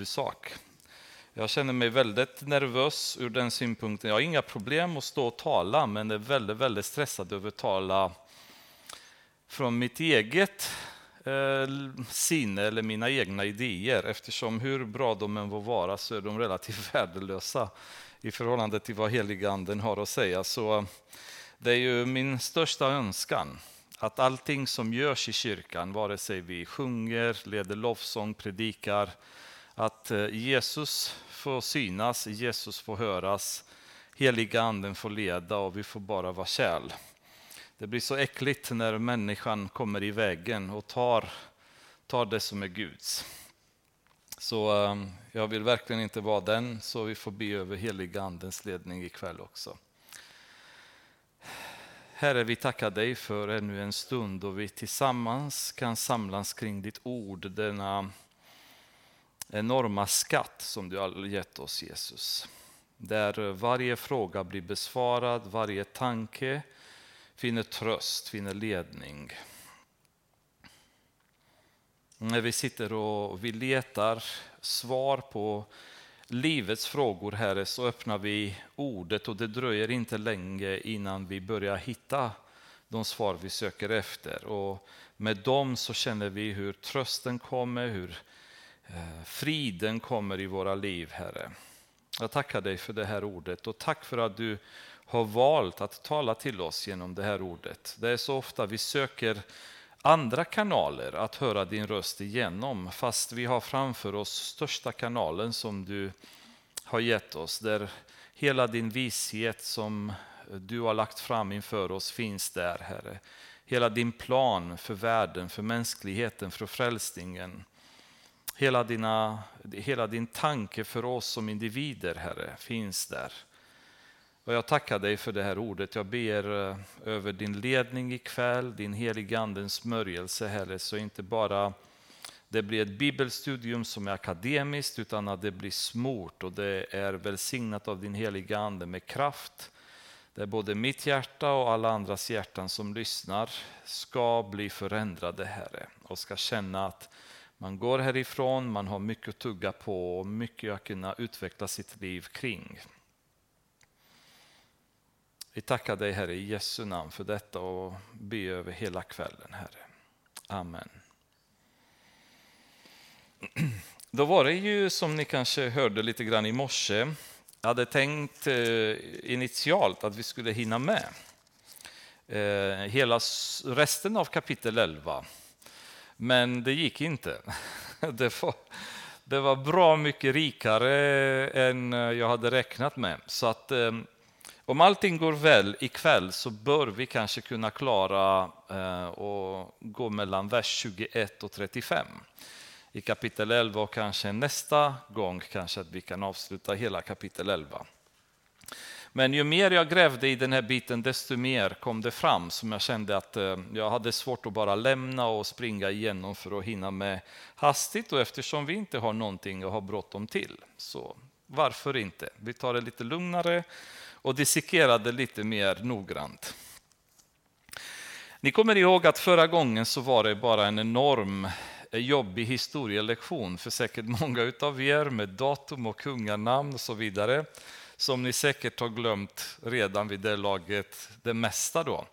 huvudsak. Jag känner mig väldigt nervös ur den synpunkten. Jag har inga problem att stå och tala, men är väldigt, väldigt stressad över att tala från mitt eget eh, sinne eller mina egna idéer. Eftersom hur bra de än må vara så är de relativt värdelösa i förhållande till vad heliganden har att säga. Så eh, det är ju min största önskan att allting som görs i kyrkan, vare sig vi sjunger, leder lovsång, predikar, att eh, Jesus får synas, Jesus får höras, heliga anden får leda och vi får bara vara kärl. Det blir så äckligt när människan kommer i vägen och tar, tar det som är Guds. Så ehm, jag vill verkligen inte vara den, så vi får be över heliga andens ledning ikväll också. Herre, vi tackar dig för ännu en stund då vi tillsammans kan samlas kring ditt ord, denna enorma skatt som du har gett oss Jesus. Där varje fråga blir besvarad, varje tanke finner tröst, finner ledning. När vi sitter och vi letar svar på livets frågor, Herre, så öppnar vi ordet och det dröjer inte länge innan vi börjar hitta de svar vi söker efter. Och med dem så känner vi hur trösten kommer, hur Eh, friden kommer i våra liv, Herre. Jag tackar dig för det här ordet och tack för att du har valt att tala till oss genom det här ordet. Det är så ofta vi söker andra kanaler att höra din röst igenom, fast vi har framför oss största kanalen som du har gett oss, där hela din vishet som du har lagt fram inför oss finns där, Herre. Hela din plan för världen, för mänskligheten, för frälsningen. Hela, dina, hela din tanke för oss som individer, Herre, finns där. Och jag tackar dig för det här ordet. Jag ber eh, över din ledning ikväll, din heliga andens smörjelse, Herre, så inte bara det blir ett bibelstudium som är akademiskt, utan att det blir smort och det är välsignat av din heliga Ande med kraft. Där både mitt hjärta och alla andras hjärtan som lyssnar ska bli förändrade, Herre, och ska känna att man går härifrån, man har mycket att tugga på och mycket att kunna utveckla sitt liv kring. Vi tackar dig Herre i Jesu namn för detta och be över hela kvällen Herre. Amen. Då var det ju som ni kanske hörde lite grann i morse. Jag hade tänkt eh, initialt att vi skulle hinna med eh, hela resten av kapitel 11. Men det gick inte. Det var, det var bra mycket rikare än eh, jag hade räknat med. Så att ehm, om allting går väl ikväll så bör vi kanske kunna klara eh, att gå mellan vers 21 och 35 i kapitel 11 och kanske nästa gång kanske att vi kan avsluta hela kapitel 11. Men ju mer jag grävde i den här biten, desto mer kom det fram som jag kände att eh, jag hade svårt att bara lämna och springa igenom för att hinna med hastigt. Och eftersom vi inte har någonting att ha bråttom till, så varför inte? Vi tar det lite lugnare och dissekerar det lite mer noggrant. Ni kommer ihåg att förra gången så var det bara en enorm eh, jobbig historielektion för säkert många av er med datum och kunganamn och så vidare som ni säkert har glömt redan vid det laget, det mesta då.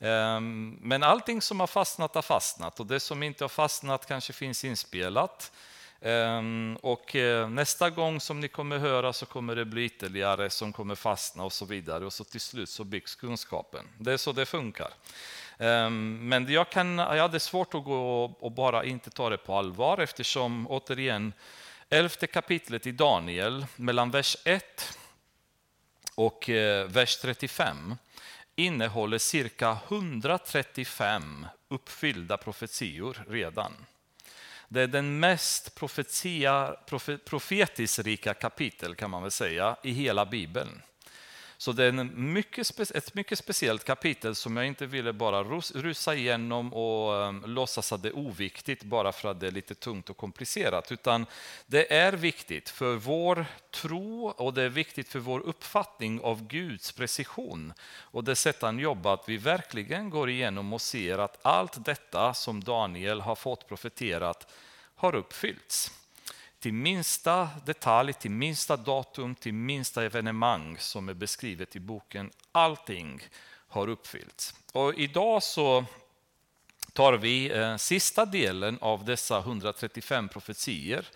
Ehm, men allting som har fastnat har fastnat och det som inte har fastnat kanske finns inspelat. Ehm, och eh, nästa gång som ni kommer höra så kommer det bli ytterligare som kommer fastna och så vidare och så till slut så byggs kunskapen. Det är så det funkar. Ehm, men jag, kan, jag hade svårt att gå och bara inte ta det på allvar eftersom återigen elfte kapitlet i Daniel mellan vers 1 och eh, vers 35 innehåller cirka 135 uppfyllda profetior redan. Det är den mest profetia, profetisrika kapitel kan man väl säga i hela Bibeln. Så det är en mycket, ett mycket speciellt kapitel som jag inte ville bara rusa igenom och um, låtsas att det är oviktigt bara för att det är lite tungt och komplicerat. Utan det är viktigt för vår tro och det är viktigt för vår uppfattning av Guds precision och det sätt han jobbar, att vi verkligen går igenom och ser att allt detta som Daniel har fått profeterat har uppfyllts till minsta detalj, till minsta datum, till minsta evenemang som är beskrivet i boken. Allting har uppfyllts. Och idag så tar vi eh, sista delen av dessa 135 profetier.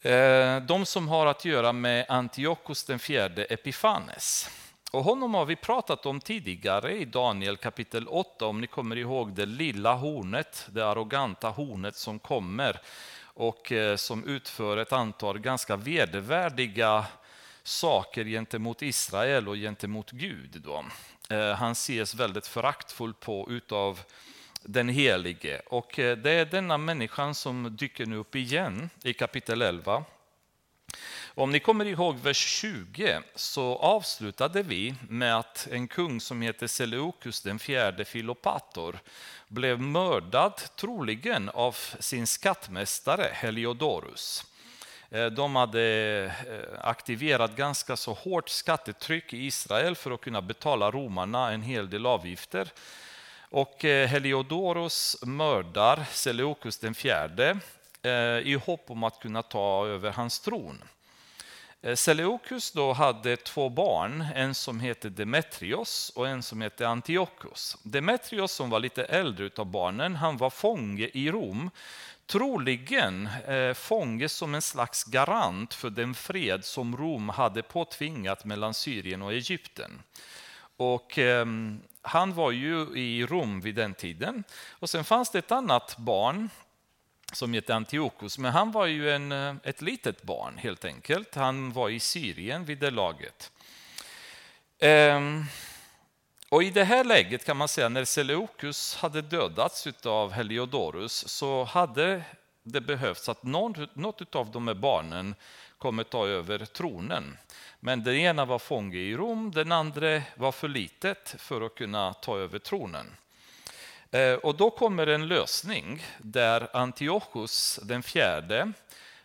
Eh, de som har att göra med Antiochus den fjärde Epifanes. Och honom har vi pratat om tidigare i Daniel kapitel 8, om ni kommer ihåg det lilla hornet, det arroganta hornet som kommer och eh, som utför ett antal ganska vedervärdiga saker gentemot Israel och gentemot Gud. Då. Eh, han ses väldigt föraktfullt på utav den helige. Och eh, det är denna människan som dyker nu upp igen i kapitel 11. Om ni kommer ihåg vers 20 så avslutade vi med att en kung som heter Seleukus den fjärde Filopator blev mördad, troligen av sin skattmästare Heliodorus. Eh, de hade eh, aktiverat ganska så hårt skattetryck i Israel för att kunna betala romarna en hel del avgifter. Och eh, Heliodorus mördar Seleukus den fjärde Eh, i hopp om att kunna ta över hans tron. Eh, Seleukus då hade två barn, en som hette Demetrios och en som hette Antiochus. Demetrios som var lite äldre av barnen, han var fånge i Rom troligen eh, fånge som en slags garant för den fred som Rom hade påtvingat mellan Syrien och Egypten. Och, eh, han var ju i Rom vid den tiden. Och sen fanns det ett annat barn som hette Antiochus, men han var ju en, eh, ett litet barn helt enkelt. Han var i Syrien vid det laget. Ehm, och I det här läget kan man säga, när Seleukus hade dödats av Heliodorus så hade det behövts att någon, något av de här barnen kommer ta över tronen. Men den ena var fånge i Rom, den andra var för litet för att kunna ta över tronen. Eh, och då kommer en lösning där Antiochus den fjärde,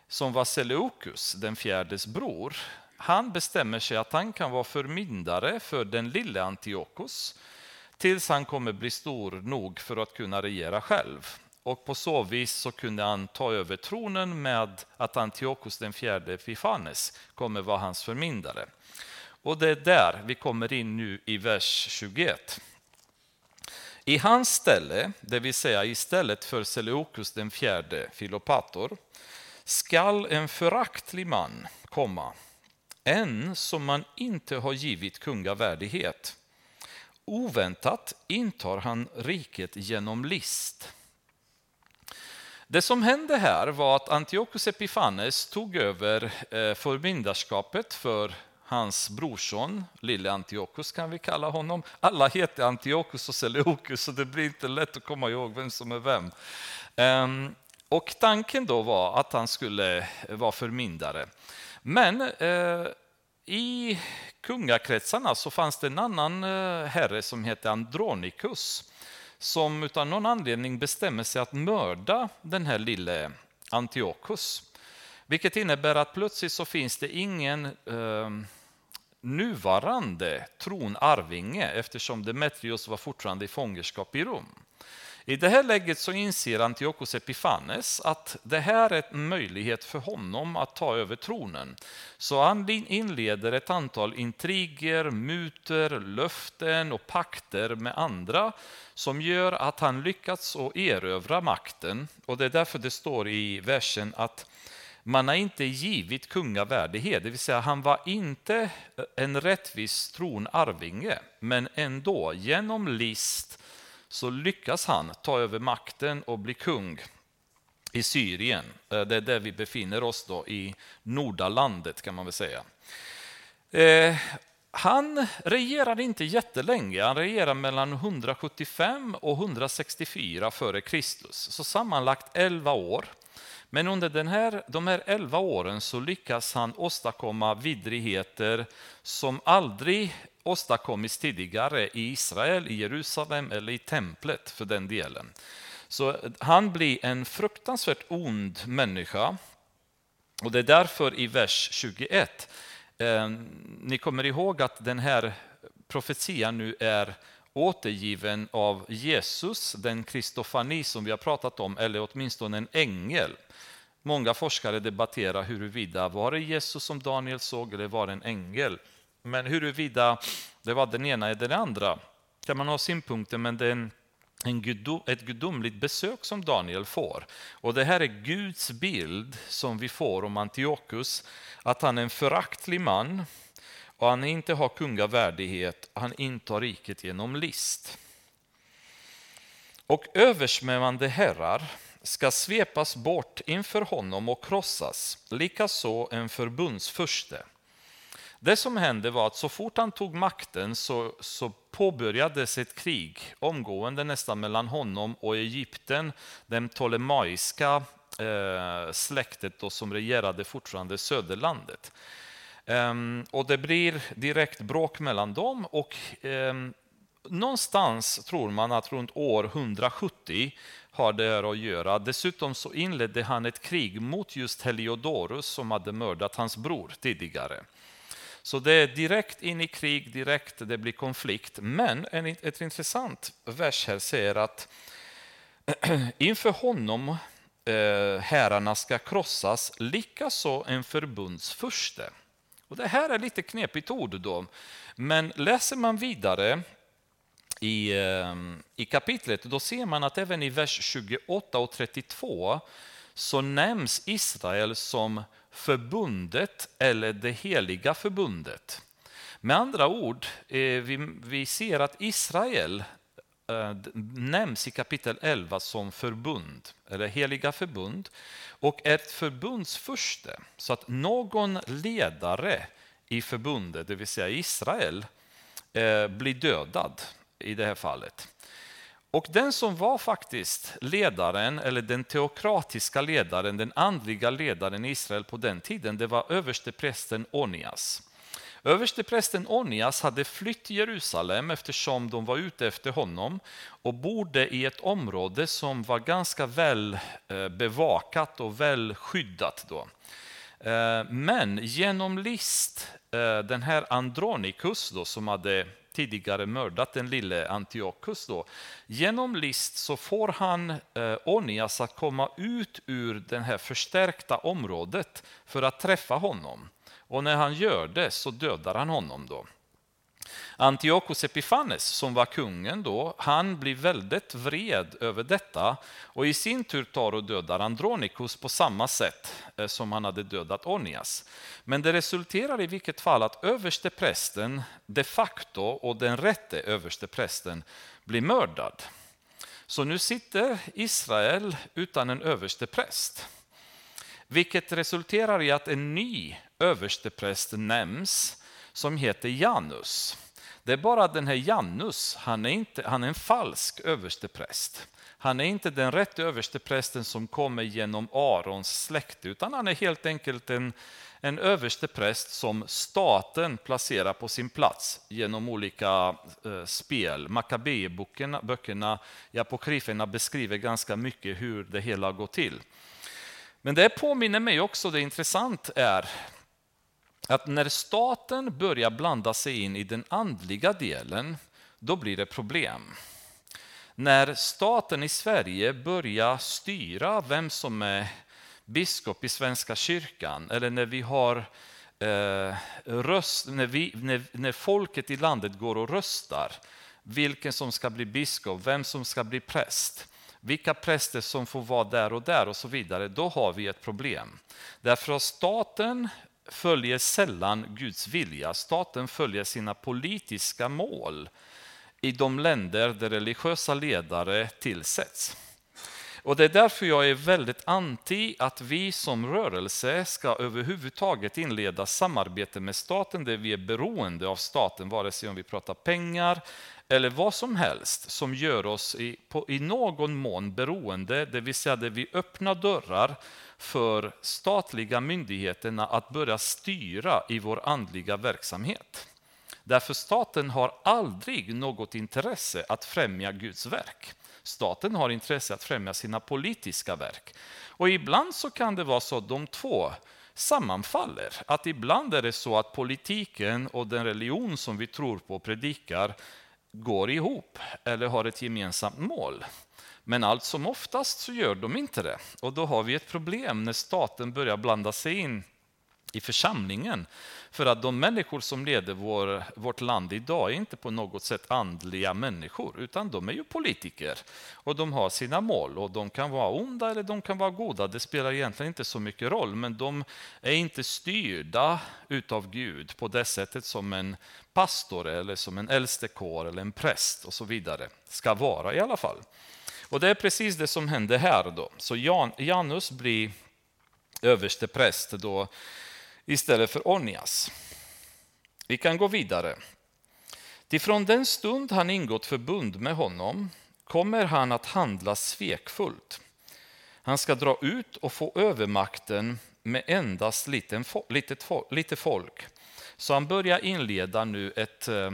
som var Seleukus den fjärdes bror, han bestämmer sig att han kan vara förmyndare för den lille Antiochus tills han kommer bli stor nog för att kunna regera själv. Och på så vis så kunde han ta över tronen med att Antiochus den fjärde Fifanes kommer vara hans förmyndare. Och det är där vi kommer in nu i vers 21. I hans ställe, det vill säga istället för Seleukus den fjärde Filopator, skall en föraktlig man komma en som man inte har givit kungavärdighet. Oväntat intar han riket genom list. Det som hände här var att Antiochus Epifanes tog över eh, förmyndarskapet för hans brorson, lille Antiochus kan vi kalla honom. Alla heter Antiochus och Seleukus så det blir inte lätt att komma ihåg vem som är vem. Ehm, och tanken då var att han skulle eh, vara förmyndare. Men eh, i kungakretsarna så fanns det en annan eh, herre som hette Andronikus som utan någon anledning bestämmer sig att mörda den här lille Antiochus. Vilket innebär att plötsligt så finns det ingen eh, nuvarande tronarvinge eftersom Demetrios var fortfarande i fångenskap i Rom. I det här läget så inser Antiochus Epifanes att det här är en möjlighet för honom att ta över tronen. Så han inleder ett antal intriger, muter, löften och pakter med andra som gör att han lyckats att erövra makten. Och det är därför det står i versen att man har inte givit kungavärdighet, det vill säga han var inte en rättvis tronarvinge, men ändå genom list så lyckas han ta över makten och bli kung i Syrien. Eh, det är där vi befinner oss då, i Nordalandet kan man väl säga. Eh, han regerade inte jättelänge, han regerade mellan 175 och 164 f.Kr. Så sammanlagt 11 år. Men under den här, de här 11 åren så lyckas han åstadkomma vidrigheter som aldrig åstadkommits tidigare i Israel, i Jerusalem eller i templet för den delen. Så han blir en fruktansvärt ond människa. Och det är därför i vers 21, eh, ni kommer ihåg att den här profetian nu är återgiven av Jesus, den kristofani som vi har pratat om, eller åtminstone en ängel. Många forskare debatterar huruvida var det Jesus som Daniel såg eller var det en ängel. Men huruvida det var den ena eller den andra kan man ha synpunkter, men det är en, en gudom, ett gudomligt besök som Daniel får. Och det här är Guds bild som vi får om Antiochus, att han är en föraktlig man och han inte har kungavärdighet, han intar riket genom list. Och översmämmande herrar ska svepas bort inför honom och krossas, likaså en förbundsförste. Det som hände var att så fort han tog makten så, så påbörjades ett krig omgående nästan mellan honom och Egypten, den ptolemaiska eh, släktet då, som regerade fortfarande söderlandet. Um, och det blir direkt bråk mellan dem och um, någonstans tror man att runt år 170 har det här att göra. Dessutom så inledde han ett krig mot just Heliodorus som hade mördat hans bror tidigare. Så det är direkt in i krig, direkt det blir konflikt. Men en, ett intressant vers här säger att inför honom eh, herrarna ska krossas, likaså en förbundsförste. Och det här är lite knepigt ord då, men läser man vidare i, eh, i kapitlet, då ser man att även i vers 28 och 32 så nämns Israel som förbundet eller det heliga förbundet. Med andra ord, eh, vi, vi ser att Israel Eh, nämns i kapitel 11 som förbund, eller heliga förbund, och ett förbundsförste. Så att någon ledare i förbundet, det vill säga Israel, eh, blir dödad i det här fallet. Och den som var faktiskt ledaren, eller den teokratiska ledaren, den andliga ledaren i Israel på den tiden, det var översteprästen Onias. Översteprästen Onias hade flytt till Jerusalem eftersom de var ute efter honom och bodde i ett område som var ganska väl eh, bevakat och väl skyddat. Då. Eh, men genom list, eh, den här Andronikus då, som hade tidigare mördat den lille Antiochus. Då. Genom list så får han eh, Onias att komma ut ur det här förstärkta området för att träffa honom. Och när han gör det så dödar han honom. då. Antiochus Epiphanes, som var kungen då, han blir väldigt vred över detta och i sin tur tar och dödar Andronikus på samma sätt eh, som han hade dödat Onias. Men det resulterar i vilket fall att översteprästen de facto och den rätte översteprästen blir mördad. Så nu sitter Israel utan en överstepräst. Vilket resulterar i att en ny överstepräst nämns som heter Janus. Det är bara den här Janus, han är, inte, han är en falsk överstepräst. Han är inte den rätta översteprästen som kommer genom Arons släkte, utan han är helt enkelt en, en överstepräst som staten placerar på sin plats genom olika eh, spel. Makabeböckerna i apokryferna beskriver ganska mycket hur det hela går till. Men det påminner mig också, det intressant är att när staten börjar blanda sig in i den andliga delen, då blir det problem. När staten i Sverige börjar styra vem som är biskop i Svenska kyrkan, eller när vi har eh, röst, när, vi, när, när folket i landet går och röstar, vilken som ska bli biskop, vem som ska bli präst, vilka präster som får vara där och där och så vidare, då har vi ett problem. Därför att staten följer sällan Guds vilja. Staten följer sina politiska mål i de länder där religiösa ledare tillsätts. Och Det är därför jag är väldigt anti att vi som rörelse ska överhuvudtaget inleda samarbete med staten där vi är beroende av staten, vare sig om vi pratar pengar eller vad som helst som gör oss i, på, i någon mån beroende, det vill säga där vi öppnar dörrar för statliga myndigheterna att börja styra i vår andliga verksamhet. Därför staten har aldrig något intresse att främja Guds verk. Staten har intresse att främja sina politiska verk. Och ibland så kan det vara så att de två sammanfaller. Att ibland är det så att politiken och den religion som vi tror på och predikar går ihop eller har ett gemensamt mål. Men allt som oftast så gör de inte det. Och då har vi ett problem när staten börjar blanda sig in i församlingen. För att de människor som leder vår, vårt land idag är inte på något sätt andliga människor, utan de är ju politiker. Och de har sina mål och de kan vara onda eller de kan vara goda. Det spelar egentligen inte så mycket roll, men de är inte styrda utav Gud på det sättet som en pastor eller som en äldstekår eller en präst och så vidare ska vara i alla fall. Och det är precis det som händer här då. Så Jan, Janus blir överste präst då istället för Onias. Vi kan gå vidare. Från den stund han ingått förbund med honom kommer han att handla svekfullt. Han ska dra ut och få övermakten med endast liten, litet, lite folk. Så han börjar inleda nu ett, eh,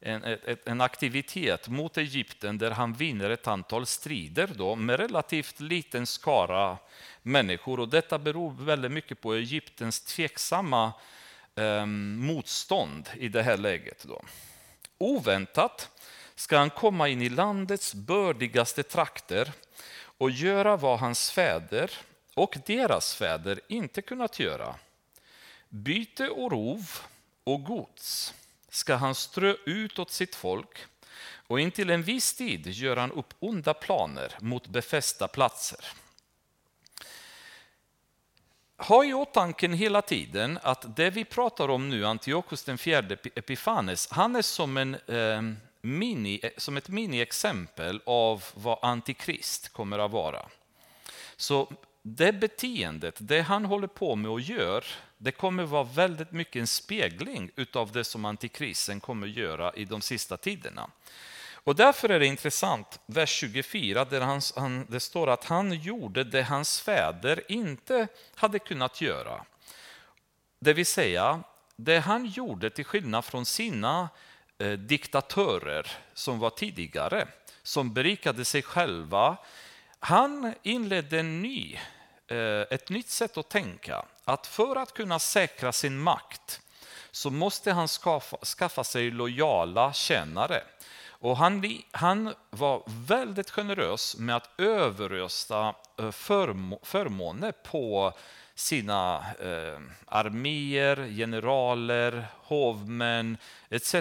en, en aktivitet mot Egypten där han vinner ett antal strider då, med relativt liten skara människor. Och detta beror väldigt mycket på Egyptens tveksamma eh, motstånd i det här läget. Då. Oväntat ska han komma in i landets bördigaste trakter och göra vad hans fäder och deras fäder inte kunnat göra. Byte och rov och gods ska han strö ut åt sitt folk och intill en viss tid gör han upp onda planer mot befästa platser ha i åtanke hela tiden att det vi pratar om nu, Antiochus den fjärde Epifanes, han är som, en, eh, mini, som ett miniexempel av vad antikrist kommer att vara. Så det beteendet, det han håller på med och gör, det kommer vara väldigt mycket en spegling av det som antikrisen kommer göra i de sista tiderna. Och därför är det intressant, vers 24, där han, han, det står att han gjorde det hans fäder inte hade kunnat göra. Det vill säga, det han gjorde till skillnad från sina eh, diktatörer som var tidigare, som berikade sig själva. Han inledde en ny, eh, ett nytt sätt att tänka. Att för att kunna säkra sin makt så måste han skaffa, skaffa sig lojala tjänare. Och han, han var väldigt generös med att överrösta eh, förmåner på sina eh, arméer, generaler, hovmän etc.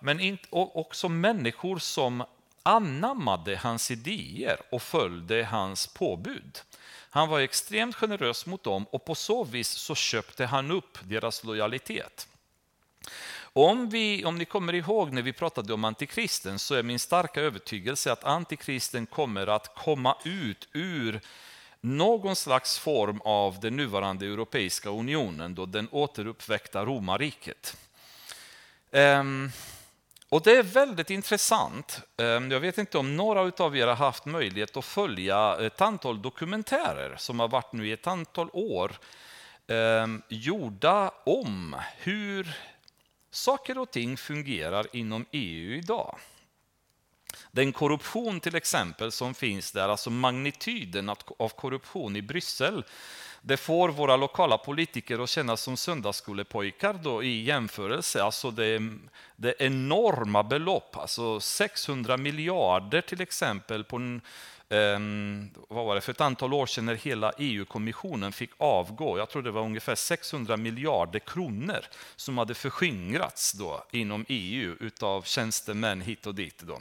Men inte, också människor som anammade hans idéer och följde hans påbud. Han var extremt generös mot dem och på så vis så köpte han upp deras lojalitet. Om, vi, om ni kommer ihåg när vi pratade om antikristen så är min starka övertygelse att antikristen kommer att komma ut ur någon slags form av den nuvarande Europeiska unionen, då den återuppväckta romarriket. Um, och Det är väldigt intressant. Ehm, jag vet inte om några av er har haft möjlighet att följa ett antal dokumentärer som har varit nu i ett antal år ehm, gjorda om hur saker och ting fungerar inom EU idag. Den korruption till exempel som finns där, alltså magnituden av korruption i Bryssel, det får våra lokala politiker att känna som söndagsskolepojkar då i jämförelse. Alltså det, det är enorma belopp, alltså 600 miljarder till exempel på en Ehm, vad var det, för ett antal år sedan när hela EU-kommissionen fick avgå. Jag tror det var ungefär 600 miljarder kronor som hade förskingrats då inom EU utav tjänstemän hit och dit. Då.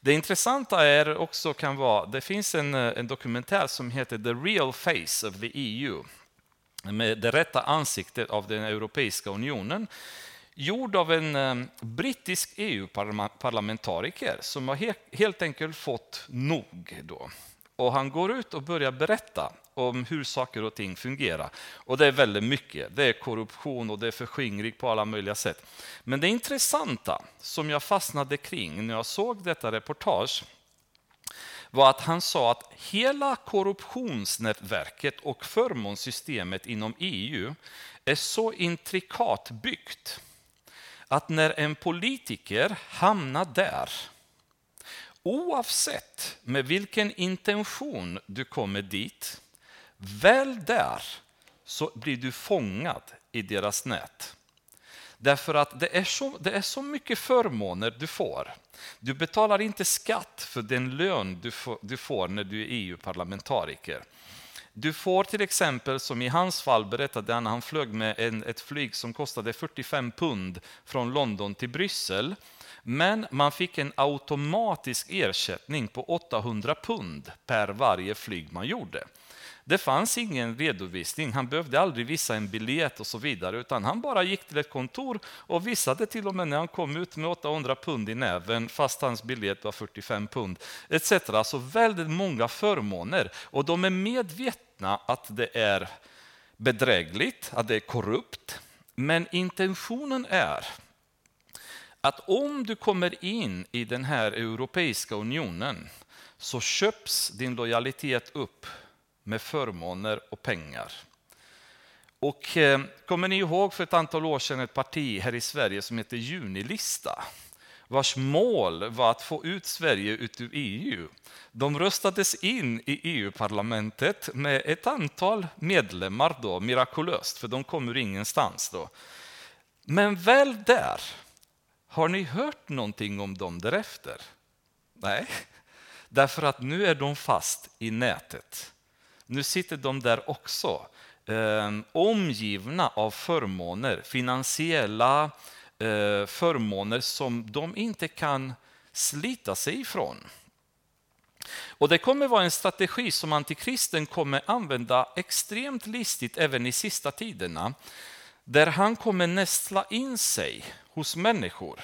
Det intressanta är också kan vara, det finns en, en dokumentär som heter The Real Face of the EU med det rätta ansiktet av den Europeiska unionen gjord av en eh, brittisk EU-parlamentariker som har helt enkelt fått nog. Då. Och han går ut och börjar berätta om hur saker och ting fungerar. Och det är väldigt mycket. Det är korruption och det är förskingring på alla möjliga sätt. Men det intressanta som jag fastnade kring när jag såg detta reportage var att han sa att hela korruptionsnätverket och förmånssystemet inom EU är så intrikat byggt att när en politiker hamnar där, oavsett med vilken intention du kommer dit, väl där så blir du fångad i deras nät. Därför att det är, så, det är så mycket förmåner du får. Du betalar inte skatt för den lön du får, du får när du är EU-parlamentariker. Du får till exempel, som i hans fall berättade han, han flög med en, ett flyg som kostade 45 pund från London till Bryssel. Men man fick en automatisk ersättning på 800 pund per varje flyg man gjorde. Det fanns ingen redovisning, han behövde aldrig visa en biljett och så vidare, utan han bara gick till ett kontor och visade till och med när han kom ut med 800 pund i näven, fast hans biljett var 45 pund, etc. Alltså väldigt många förmåner, och de är medvetna att det är bedrägligt, att det är korrupt, men intentionen är att om du kommer in i den här Europeiska unionen så köps din lojalitet upp med förmåner och pengar. Och eh, kommer ni ihåg för ett antal år sedan ett parti här i Sverige som heter Junilista? vars mål var att få ut Sverige ut ur EU. De röstades in i EU-parlamentet med ett antal medlemmar, då, mirakulöst, för de kom ur ingenstans. Då. Men väl där, har ni hört någonting om dem därefter? Nej, därför att nu är de fast i nätet. Nu sitter de där också, eh, omgivna av förmåner, finansiella eh, förmåner som de inte kan slita sig ifrån. Och Det kommer vara en strategi som antikristen kommer använda extremt listigt även i sista tiderna, där han kommer nästla in sig hos människor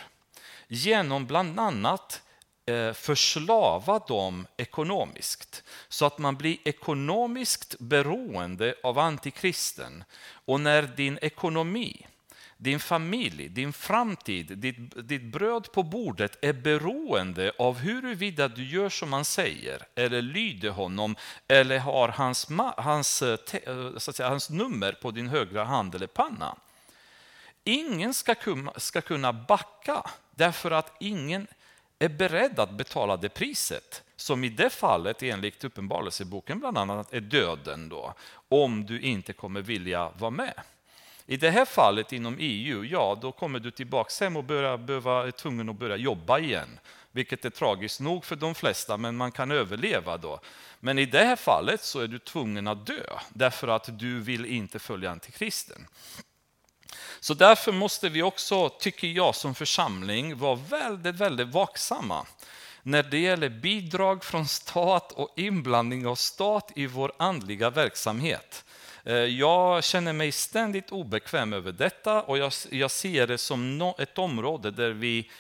genom bland annat Eh, förslava dem ekonomiskt så att man blir ekonomiskt beroende av antikristen. Och när din ekonomi, din familj, din framtid, ditt, ditt bröd på bordet är beroende av huruvida du gör som han säger eller lyder honom eller har hans, hans, eh, eh, så att säga, hans nummer på din högra hand eller panna. Ingen ska, ska kunna backa därför att ingen är beredd att betala det priset som i det fallet enligt Uppenbarelseboken bland annat är döden då, om du inte kommer vilja vara med. I det här fallet inom EU, ja då kommer du tillbaka hem och börja, behöva, är tvungen att börja jobba igen. Vilket är tragiskt nog för de flesta, men man kan överleva då. Men i det här fallet så är du tvungen att dö, därför att du vill inte följa antikristen. Så därför måste vi också, tycker jag som församling, vara väldigt, väldigt vaksamma när det gäller bidrag från stat och inblandning av stat i vår andliga verksamhet. Eh, jag känner mig ständigt obekväm över detta och jag, jag ser det som ett område där vi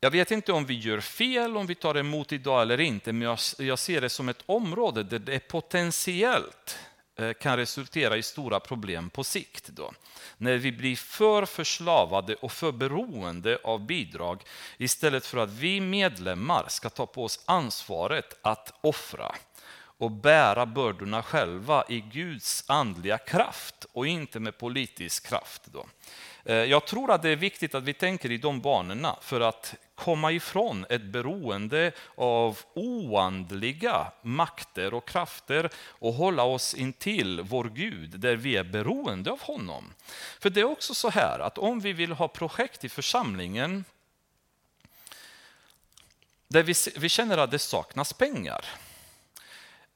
jag vet inte om vi gör fel om vi tar emot idag eller inte, men jag, jag ser det som ett område där det potentiellt eh, kan resultera i stora problem på sikt. Då när vi blir för förslavade och för beroende av bidrag istället för att vi medlemmar ska ta på oss ansvaret att offra och bära bördorna själva i Guds andliga kraft och inte med politisk kraft. Då. Eh, jag tror att det är viktigt att vi tänker i de banorna för att komma ifrån ett beroende av oandliga makter och krafter och hålla oss intill vår Gud där vi är beroende av honom. För det är också så här att om vi vill ha projekt i församlingen där vi, vi känner att det saknas pengar.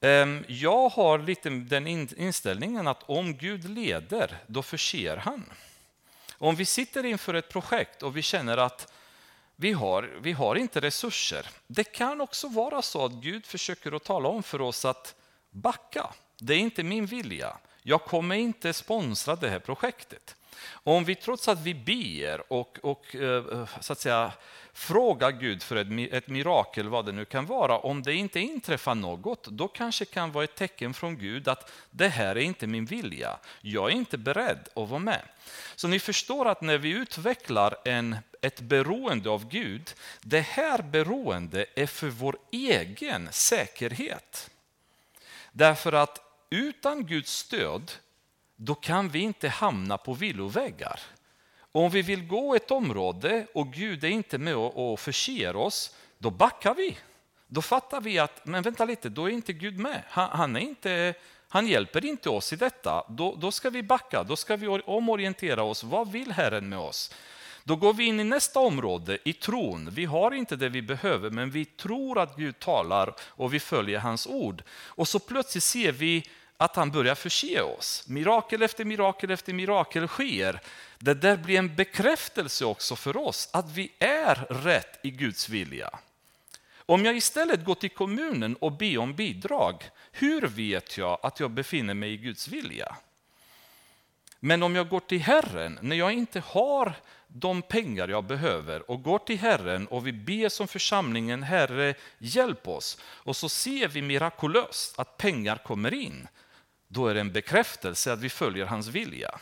Ehm, jag har lite den inställningen att om Gud leder, då förser han. Om vi sitter inför ett projekt och vi känner att vi har, vi har inte resurser. Det kan också vara så att Gud försöker att tala om för oss att backa. Det är inte min vilja. Jag kommer inte sponsra det här projektet. Om vi trots att vi ber och, och eh, så att säga, frågar Gud för ett, ett mirakel, vad det nu kan vara, om det inte inträffar något, då kanske kan vara ett tecken från Gud att det här är inte min vilja. Jag är inte beredd att vara med. Så ni förstår att när vi utvecklar en, ett beroende av Gud, det här beroende är för vår egen säkerhet. Därför att utan Guds stöd då kan vi inte hamna på villovägar. Om vi vill gå ett område och Gud är inte med och förser oss, då backar vi. Då fattar vi att, men vänta lite, då är inte Gud med. Han, han, är inte, Han hjälper inte oss i detta. Då, då ska vi backa, då ska vi omorientera oss. Vad vill Herren med oss? Då går vi in i nästa område, i tron. Vi har inte det vi behöver, men vi tror att Gud talar och vi följer hans ord. Och så plötsligt ser vi att han börjar förse oss. Mirakel efter mirakel efter mirakel sker. Det där blir en bekräftelse också för oss att vi är rätt i Guds vilja. Om jag istället går till kommunen och ber om bidrag, hur vet jag att jag befinner mig i Guds vilja? Men om jag går till Herren när jag inte har de pengar jag behöver och går till Herren och vi ber som församlingen, Herre hjälp oss. Och så ser vi mirakulöst att pengar kommer in. Då är det en bekräftelse att vi följer hans vilja.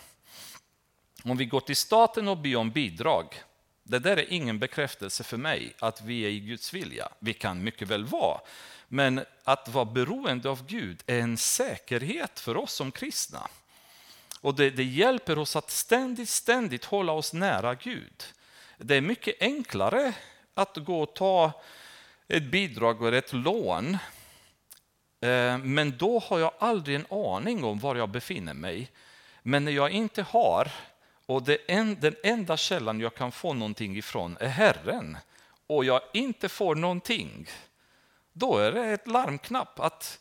Om vi går till staten och ber om bidrag, det där är ingen bekräftelse för mig att vi är i Guds vilja. Vi kan mycket väl vara, men att vara beroende av Gud är en säkerhet för oss som kristna. Och det, det, hjälper oss att ständigt, ständigt hålla oss nära Gud. Det är mycket enklare att gå och ta ett bidrag eller ett lån. Eh, men då har jag aldrig en aning om var jag befinner mig. Men när jag inte har, och en, den enda källan jag kan få någonting ifrån är Herren, och jag inte får någonting, då är det ett larmknapp att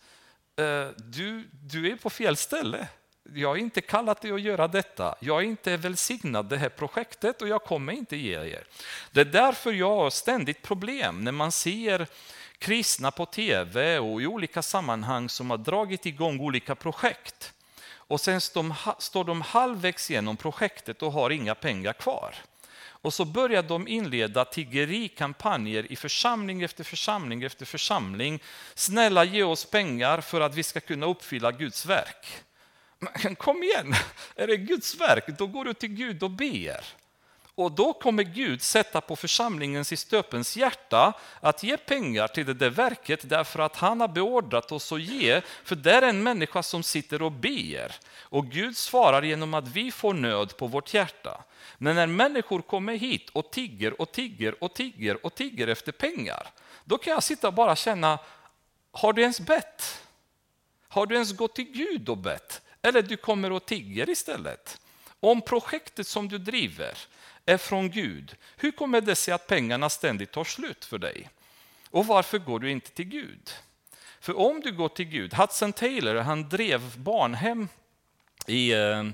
eh, du, du är på fel ställe jag har inte kallat dig att göra detta. Jag är inte välsignad det här projektet och jag kommer inte ge er. Det är därför jag har ständigt problem när man ser kristna på tv och i olika sammanhang som har dragit igång olika projekt. Och sen står de halvvägs genom projektet och har inga pengar kvar. Och så börjar de inleda tiggerikampanjer i församling efter församling efter församling. Snälla ge oss pengar för att vi ska kunna uppfylla Guds verk. Men kom igen, är det Guds verk, då går du till Gud och ber. Och då kommer Gud sätta på församlingens i stöpens hjärta att ge pengar till det där verket därför att han har beordrat oss att ge, för det är en människa som sitter och ber. Och Gud svarar genom att vi får nöd på vårt hjärta. Men när människor kommer hit och tigger och tigger och tigger och tigger efter pengar, då kan jag sitta och bara känna, har du ens bett? Har du ens gått till Gud och bett? Eller du kommer och tigger istället. Om projektet som du driver är från Gud, hur kommer det sig att pengarna ständigt tar slut för dig? Och varför går du inte till Gud? För om du går till Gud, Hudson Taylor han drev barnhem i, eh,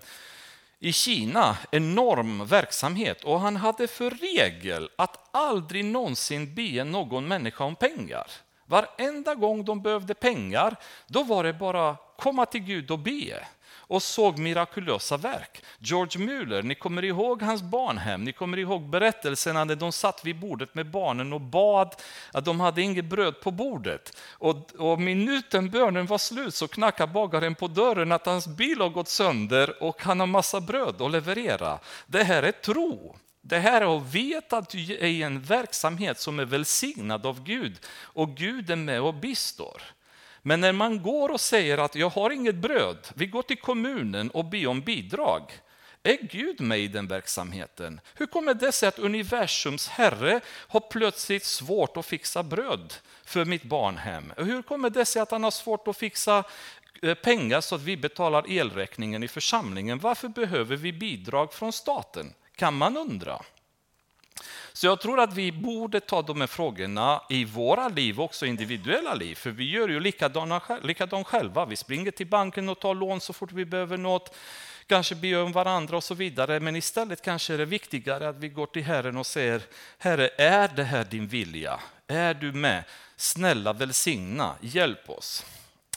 i Kina, enorm verksamhet och han hade för regel att aldrig någonsin be någon människa om pengar. Varenda gång de behövde pengar, då var det bara komma till Gud och be och såg mirakulösa verk. George Mueller, ni kommer ihåg hans barnhem, ni kommer ihåg berättelserna när de satt vid bordet med barnen och bad att de hade inget bröd på bordet. Och, och minuten bönen var slut så knackade bagaren på dörren att hans bil har gått sönder och han har massa bröd att leverera. Det här är tro. Det här är att veta att du är i en verksamhet som är välsignad av Gud och Gud är med och bistår. Men när man går och säger att jag har inget bröd, vi går till kommunen och ber om bidrag. Är Gud med i den verksamheten? Hur kommer det sig att universums herre har plötsligt svårt att fixa bröd för mitt barnhem? hur kommer det sig att han har svårt att fixa eh, pengar så att vi betalar elräkningen i församlingen? Varför behöver vi bidrag från staten? Kan man undra. Så jag tror att vi borde ta de här frågorna i våra liv, också individuella liv, för vi gör ju likadant själva. Vi springer till banken och tar lån så fort vi behöver något, kanske ber om varandra och så vidare. Men istället kanske är det viktigare att vi går till Herren och säger, Herre, är det här din vilja? Är du med? Snälla välsigna, hjälp oss.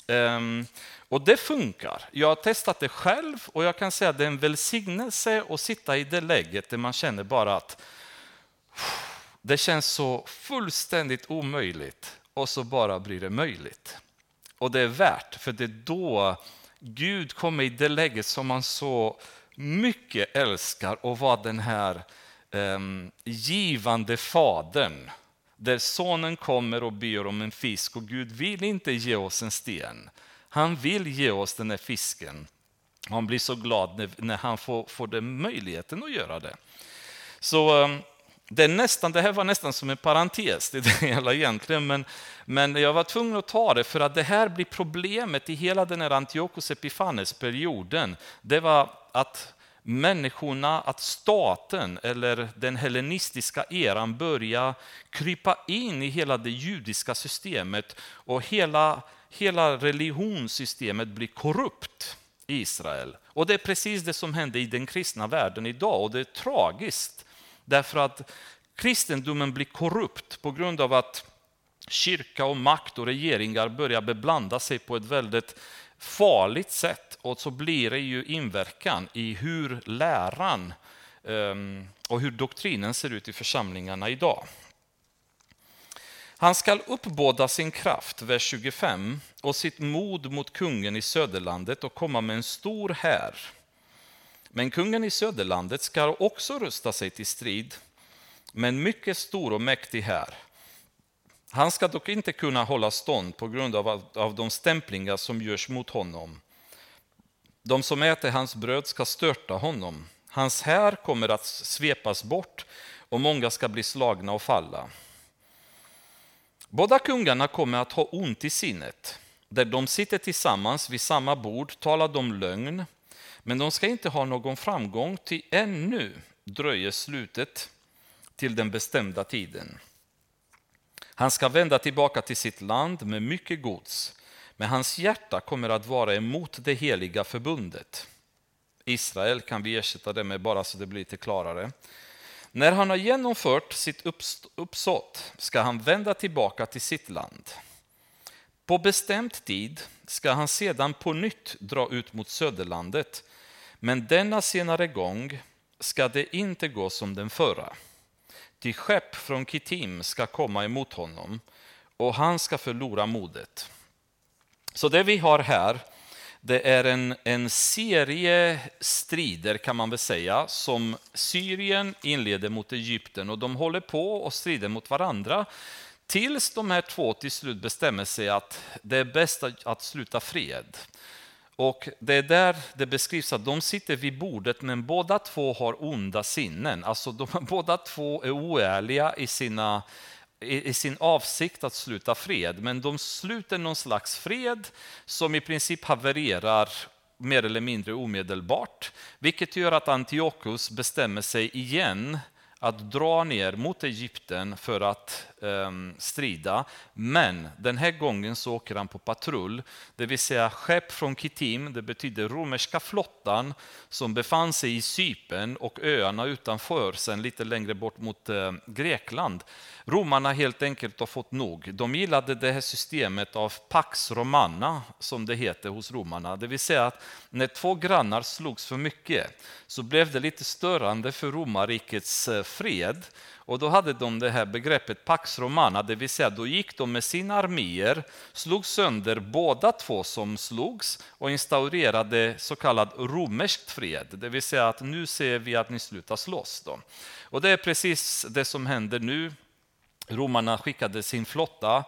Um, och det funkar. Jag har testat det själv och jag kan säga att det är en välsignelse att sitta i det läget där man känner bara att det känns så fullständigt omöjligt och så bara blir det möjligt. Och det är värt, för det är då Gud kommer i det läget som man så mycket älskar och var den här eh, givande fadern. Där sonen kommer och ber om en fisk och Gud vill inte ge oss en sten. Han vill ge oss den här fisken. Han blir så glad när, när han får, får den möjligheten att göra det. Så Eh, det, nästan, det här var nästan som en parentes i det hela egentligen, men, men jag var tvungen att ta det för att det här blir problemet i hela den här Antiochus Epifanes-perioden. Det var att människorna, att staten eller den hellenistiska eran börjar krypa in i hela det judiska systemet och hela, hela religionssystemet blir korrupt i Israel. Och det är precis det som händer i den kristna världen idag och det är tragiskt därför att kristendomen blir korrupt på grund av att kyrka och makt och regeringar börjar beblanda sig på ett väldigt farligt sätt och så blir det ju inverkan i hur läran ehm, och hur doktrinen ser ut i församlingarna idag. Han skall uppbåda sin kraft, vers 25, och sitt mod mot kungen i söderlandet och komma med en stor här. Men kungen i söderlandet skall också rusta sig till strid med en mycket stor och mäktig här. Han ska dock inte kunna hålla stånd på grund av, av de stämplingar som görs mot honom. De som äter hans bröd ska störta honom. Hans här kommer att svepas bort och många ska bli slagna och falla. Båda kungarna kommer att ha ont i sinnet. Där de sitter tillsammans vid samma bord talar de lögn, men de ska inte ha någon framgång, ty ännu dröjer slutet till den bestämda tiden. Han ska vända tillbaka till sitt land med mycket gods, men hans hjärta kommer att vara emot det heliga förbundet. Israel kan vi ersätta det med bara så det blir lite klarare. När han har genomfört sitt uppsåt ska han vända tillbaka till sitt land. På bestämd tid ska han sedan på nytt dra ut mot söderlandet, men denna senare gång ska det inte gå som den förra. Till skepp från Kittim ska komma emot honom och han ska förlora modet. Så det vi har här, det är en, en serie strider kan man väl säga, som Syrien inleder mot Egypten och de håller på och strider mot varandra tills de här två till slut bestämmer sig att det är bäst att sluta fred. Och det är där det beskrivs att de sitter vid bordet men båda två har onda sinnen. Alltså de, båda två är oärliga i, sina, i, i sin avsikt att sluta fred. Men de sluter någon slags fred som i princip havererar mer eller mindre omedelbart. Vilket gör att Antiochus bestämmer sig igen att dra ner mot Egypten för att um, strida. Men den här gången så åker han på patrull, det vill säga skepp från Kittim, det betyder romerska flottan som befann sig i Cypern och öarna utanför, sen lite längre bort mot uh, Grekland. Romarna helt enkelt har fått nog. De gillade det här systemet av Pax Romana, som det heter hos romarna. Det vill säga att när två grannar slogs för mycket så blev det lite störande för romarrikets eh, fred. Och då hade de det här begreppet Pax Romana, det vill säga då gick de med sina arméer, slog sönder båda två som slogs och instaurerade så kallad romersk fred. Det vill säga att nu ser vi att ni slutar slåss. Då. Och det är precis det som händer nu Romarna skickade sin flotta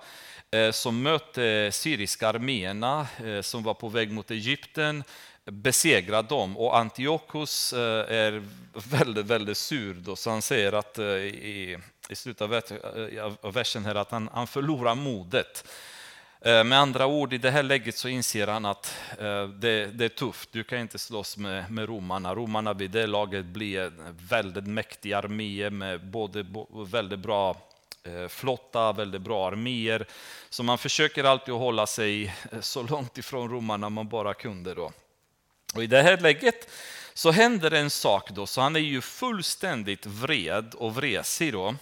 eh, som mötte syriska arméerna eh, som var på väg mot Egypten, besegrade dem och Antiochus eh, är väldigt, väldigt sur då, så han säger att eh, i, i slutet eh, av versen här att han, han förlorar modet. Med andra ord, i det här läget så inser han att det, det, är tufft. Du kan inte slåss med, med romarna. Romarna vid det laget blir en väldigt mäktig armé med både väldigt bra flotta, väldigt bra arméer. Så man försöker alltid att hålla sig så långt ifrån romarna man bara kunde. Då. Och I det här läget så händer en sak då, så han är ju fullständigt vred och vresig. Då.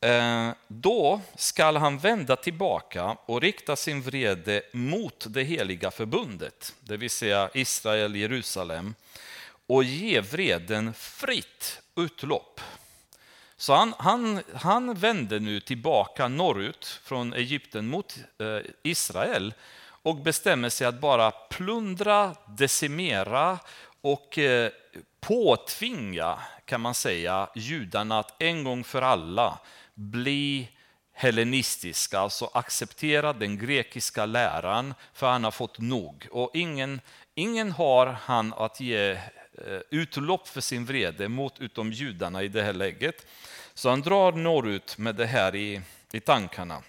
Eh, då skall han vända tillbaka och rikta sin vrede mot det heliga förbundet, det vill säga Israel, Jerusalem, och ge vreden fritt utlopp. Så han, han, han vände nu tillbaka norrut från Egypten mot eh, Israel och bestämmer sig att bara plundra, decimera och eh, påtvinga, kan man säga, judarna att en gång för alla bli hellenistiska, alltså acceptera den grekiska läran, för han har fått nog. Och ingen, ingen har han att ge eh, utlopp för sin vrede mot utom judarna i det här läget. Så han drar norrut med det här i, i tankarna.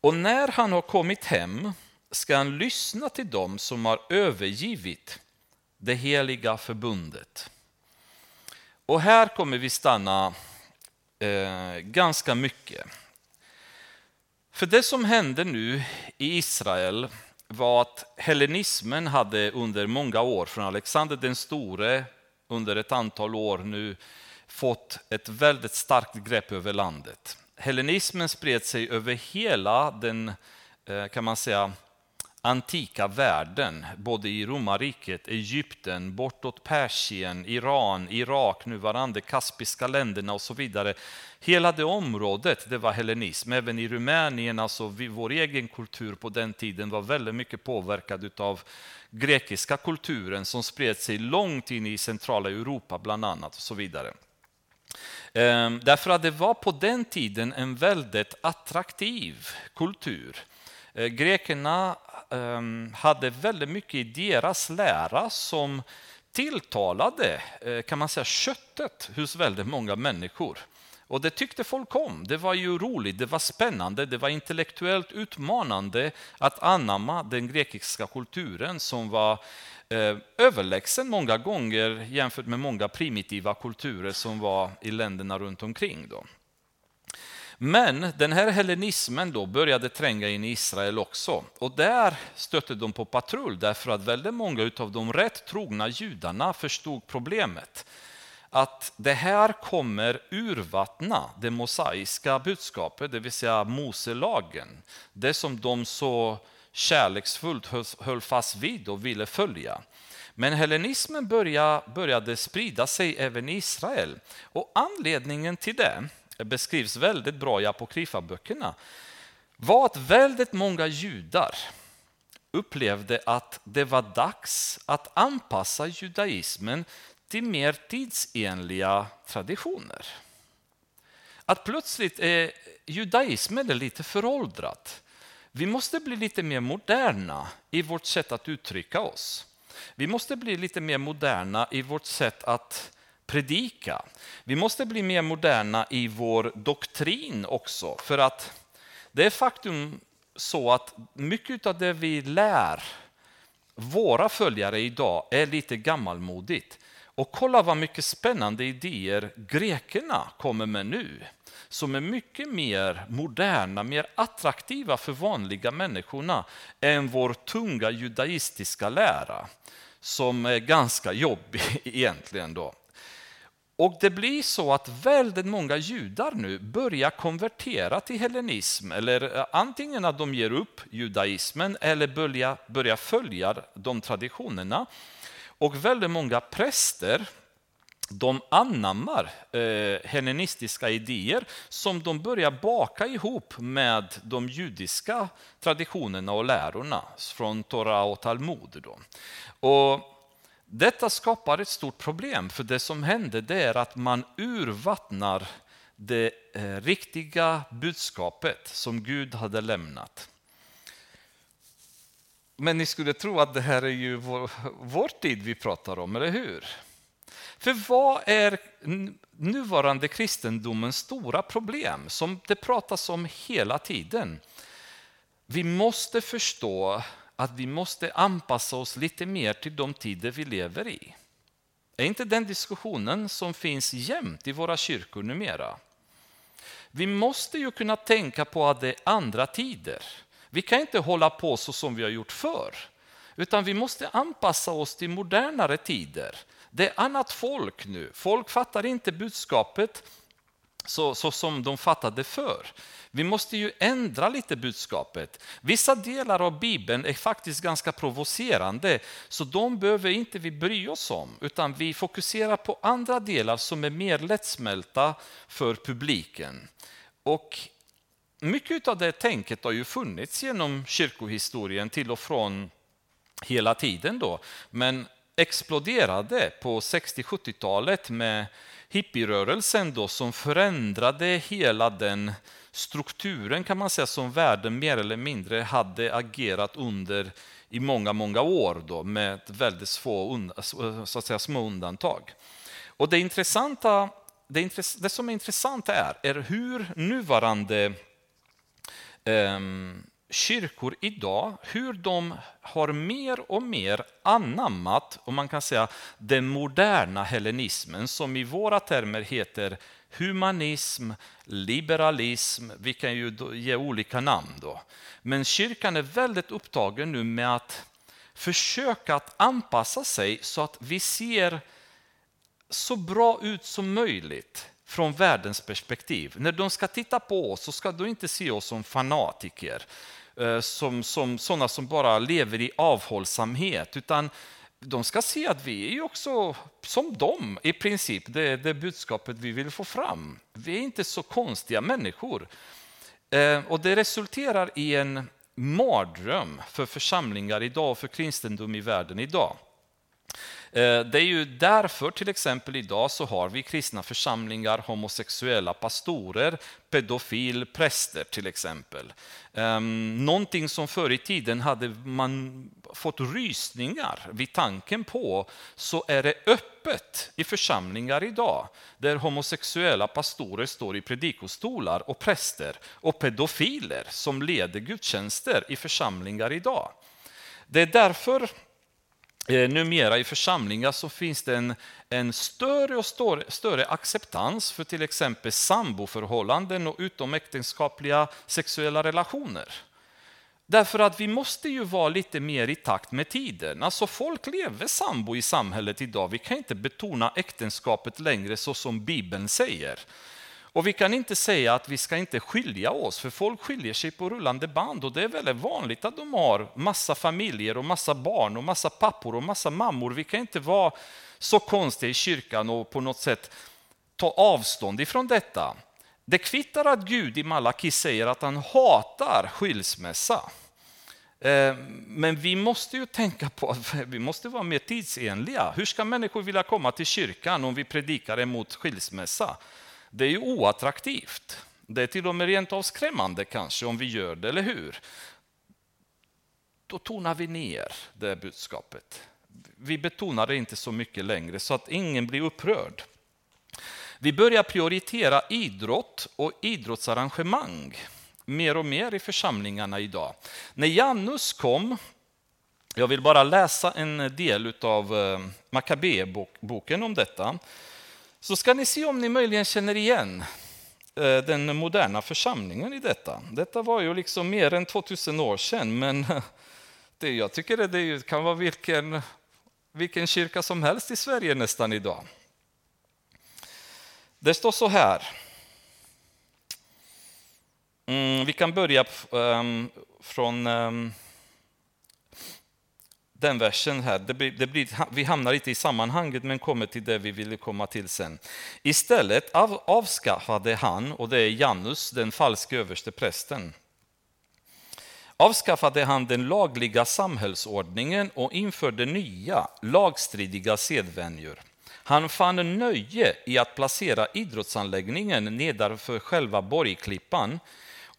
Och när han har kommit hem ska han lyssna till dem som har övergivit det heliga förbundet. Och här kommer vi stanna eh, ganska mycket. För det som hände nu i Israel var att hellenismen hade under många år, från Alexander den store under ett antal år nu, fått ett väldigt starkt grepp över landet. Hellenismen spred sig över hela den, eh, kan man säga, antika världen, både i romarriket, Egypten, bortåt Persien, Iran, Irak, nuvarande Kaspiska länderna och så vidare. Hela det området det var hellenism. Även i Rumänien, alltså vår egen kultur på den tiden var väldigt mycket påverkad av grekiska kulturen som spred sig långt in i centrala Europa bland annat och så vidare. Ehm, därför att det var på den tiden en väldigt attraktiv kultur. Eh, grekerna ehm, hade väldigt mycket i deras lära som tilltalade eh, kan man säga, köttet hos väldigt många människor. Och det tyckte folk om. Det var ju roligt, det var spännande, det var intellektuellt utmanande att anamma den grekiska kulturen som var Eh, överlägsen många gånger jämfört med många primitiva kulturer som var i länderna runt omkring. Då. Men den här hellenismen då började tränga in i Israel också. Och där stötte de på patrull därför att väldigt många av de rätt trogna judarna förstod problemet. Att det här kommer urvattna det mosaiska budskapet, det vill säga Moselagen. Det som de så kärleksfullt höll fast vid och ville följa. Men hellenismen började sprida sig även i Israel. Och anledningen till det beskrivs väldigt bra i apokryfaböckerna var att väldigt många judar upplevde att det var dags att anpassa judaismen till mer tidsenliga traditioner. Att plötsligt är judaismen lite föråldrad. Vi måste bli lite mer moderna i vårt sätt att uttrycka oss. Vi måste bli lite mer moderna i vårt sätt att predika. Vi måste bli mer moderna i vår doktrin också. För att det är faktum så att mycket av det vi lär våra följare idag är lite gammalmodigt. Och kolla vad mycket spännande idéer grekerna kommer med nu som är mycket mer moderna, mer attraktiva för vanliga människorna än vår tunga judaistiska lära som är ganska jobbig egentligen. då. Och det blir så att väldigt många judar nu börjar konvertera till hellenism, eller eh, antingen att de ger upp judaismen eller börjar, börjar följa de traditionerna. Och väldigt många präster de anammar eh, hellenistiska idéer som de börjar baka ihop med de judiska traditionerna och lärorna från Torah och Talmud. Då. Och detta skapar ett stort problem, för det som händer det är att man urvattnar det eh, riktiga budskapet som Gud hade lämnat. Men ni skulle tro att det här är ju vår, vår tid vi pratar om, eller hur? För vad är nuvarande kristendomens stora problem som det pratas om hela tiden? Vi måste förstå att vi måste anpassa oss lite mer till de tider vi lever i. Är inte den diskussionen som finns jämt i våra kyrkor numera? Vi måste ju kunna tänka på att det är andra tider. Vi kan inte hålla på så som vi har gjort förr, utan vi måste anpassa oss till modernare tider. Det är annat folk nu. Folk fattar inte budskapet så, så som de fattade förr. Vi måste ju ändra lite budskapet. Vissa delar av Bibeln är faktiskt ganska provocerande, så de behöver inte vi bry oss om, utan vi fokuserar på andra delar som är mer lättsmälta för publiken. Och mycket av det tänket har ju funnits genom kyrkohistorien till och från hela tiden då, men exploderade på 60-70-talet med hippierörelsen då som förändrade hela den strukturen kan man säga som världen mer eller mindre hade agerat under i många, många år då, med väldigt få, så att säga, små undantag. Och det intressanta, det, det som är intressant är, är hur nuvarande Ehm, kyrkor idag, hur de har mer och mer anammat, och man kan säga den moderna hellenismen, som i våra termer heter humanism, liberalism, vi kan ju ge olika namn då. Men kyrkan är väldigt upptagen nu med att försöka att anpassa sig så att vi ser så bra ut som möjligt från världens perspektiv. När de ska titta på oss så ska de inte se oss som fanatiker, eh, som, som sådana som bara lever i avhållsamhet, utan de ska se att vi är också som dem i princip, det är det budskapet vi vill få fram. Vi är inte så konstiga människor. Eh, och det resulterar i en mardröm för församlingar idag och för kristendom i världen idag. Eh, det är ju därför till exempel idag så har vi kristna församlingar, homosexuella pastorer, pedofil präster till exempel. Ehm, någonting som förr i tiden hade man fått rysningar vid tanken på, så är det öppet i församlingar idag, där homosexuella pastorer står i predikostolar och präster och pedofiler som leder gudstjänster i församlingar idag. Det är därför Eh, numera i församlingar så finns det en, en större och större, större acceptans för till exempel samboförhållanden och utomäktenskapliga sexuella relationer. Därför att vi måste ju vara lite mer i takt med tiden. Alltså folk lever sambo i samhället idag. Vi kan inte betona äktenskapet längre så som Bibeln säger. Och vi kan inte säga att vi ska inte skilja oss, för folk skiljer sig på rullande band och det är väldigt vanligt att de har massa familjer och massa barn och massa pappor och massa mammor. Vi kan inte vara så konstiga i kyrkan och på något sätt ta avstånd ifrån detta. Det kvittar att Gud i Malaki säger att han hatar skilsmässa. Eh, men vi måste ju tänka på att vi måste vara mer tidsenliga. Hur ska människor vilja komma till kyrkan om vi predikar emot skilsmässa? Det är ju oattraktivt. Det är till och med rent av skrämmande kanske om vi gör det, eller hur? Då tonar vi ner det budskapet. Vi betonar det inte så mycket längre så att ingen blir upprörd. Vi börjar prioritera idrott och idrottsarrangemang mer och mer i församlingarna idag. När Janus kom, jag vill bara läsa en del av eh, om detta så ska ni se om ni möjligen känner igen eh, den moderna församlingen i detta. Detta var ju liksom mer än 2000 år sedan, men det, jag tycker det, det kan vara vilken, vilken kyrka som helst i Sverige nästan idag. Det står så här. Mm, vi kan börja um, från um, den versen här. Det blir, det blir, vi hamnar lite i sammanhanget men kommer till det vi ville komma till sen. Istället av, avskaffade han, och det är Janus, den falske överste prästen, avskaffade han den lagliga samhällsordningen och införde nya lagstridiga sedvänjor. Han fann nöje i att placera idrottsanläggningen nedanför själva borgklippan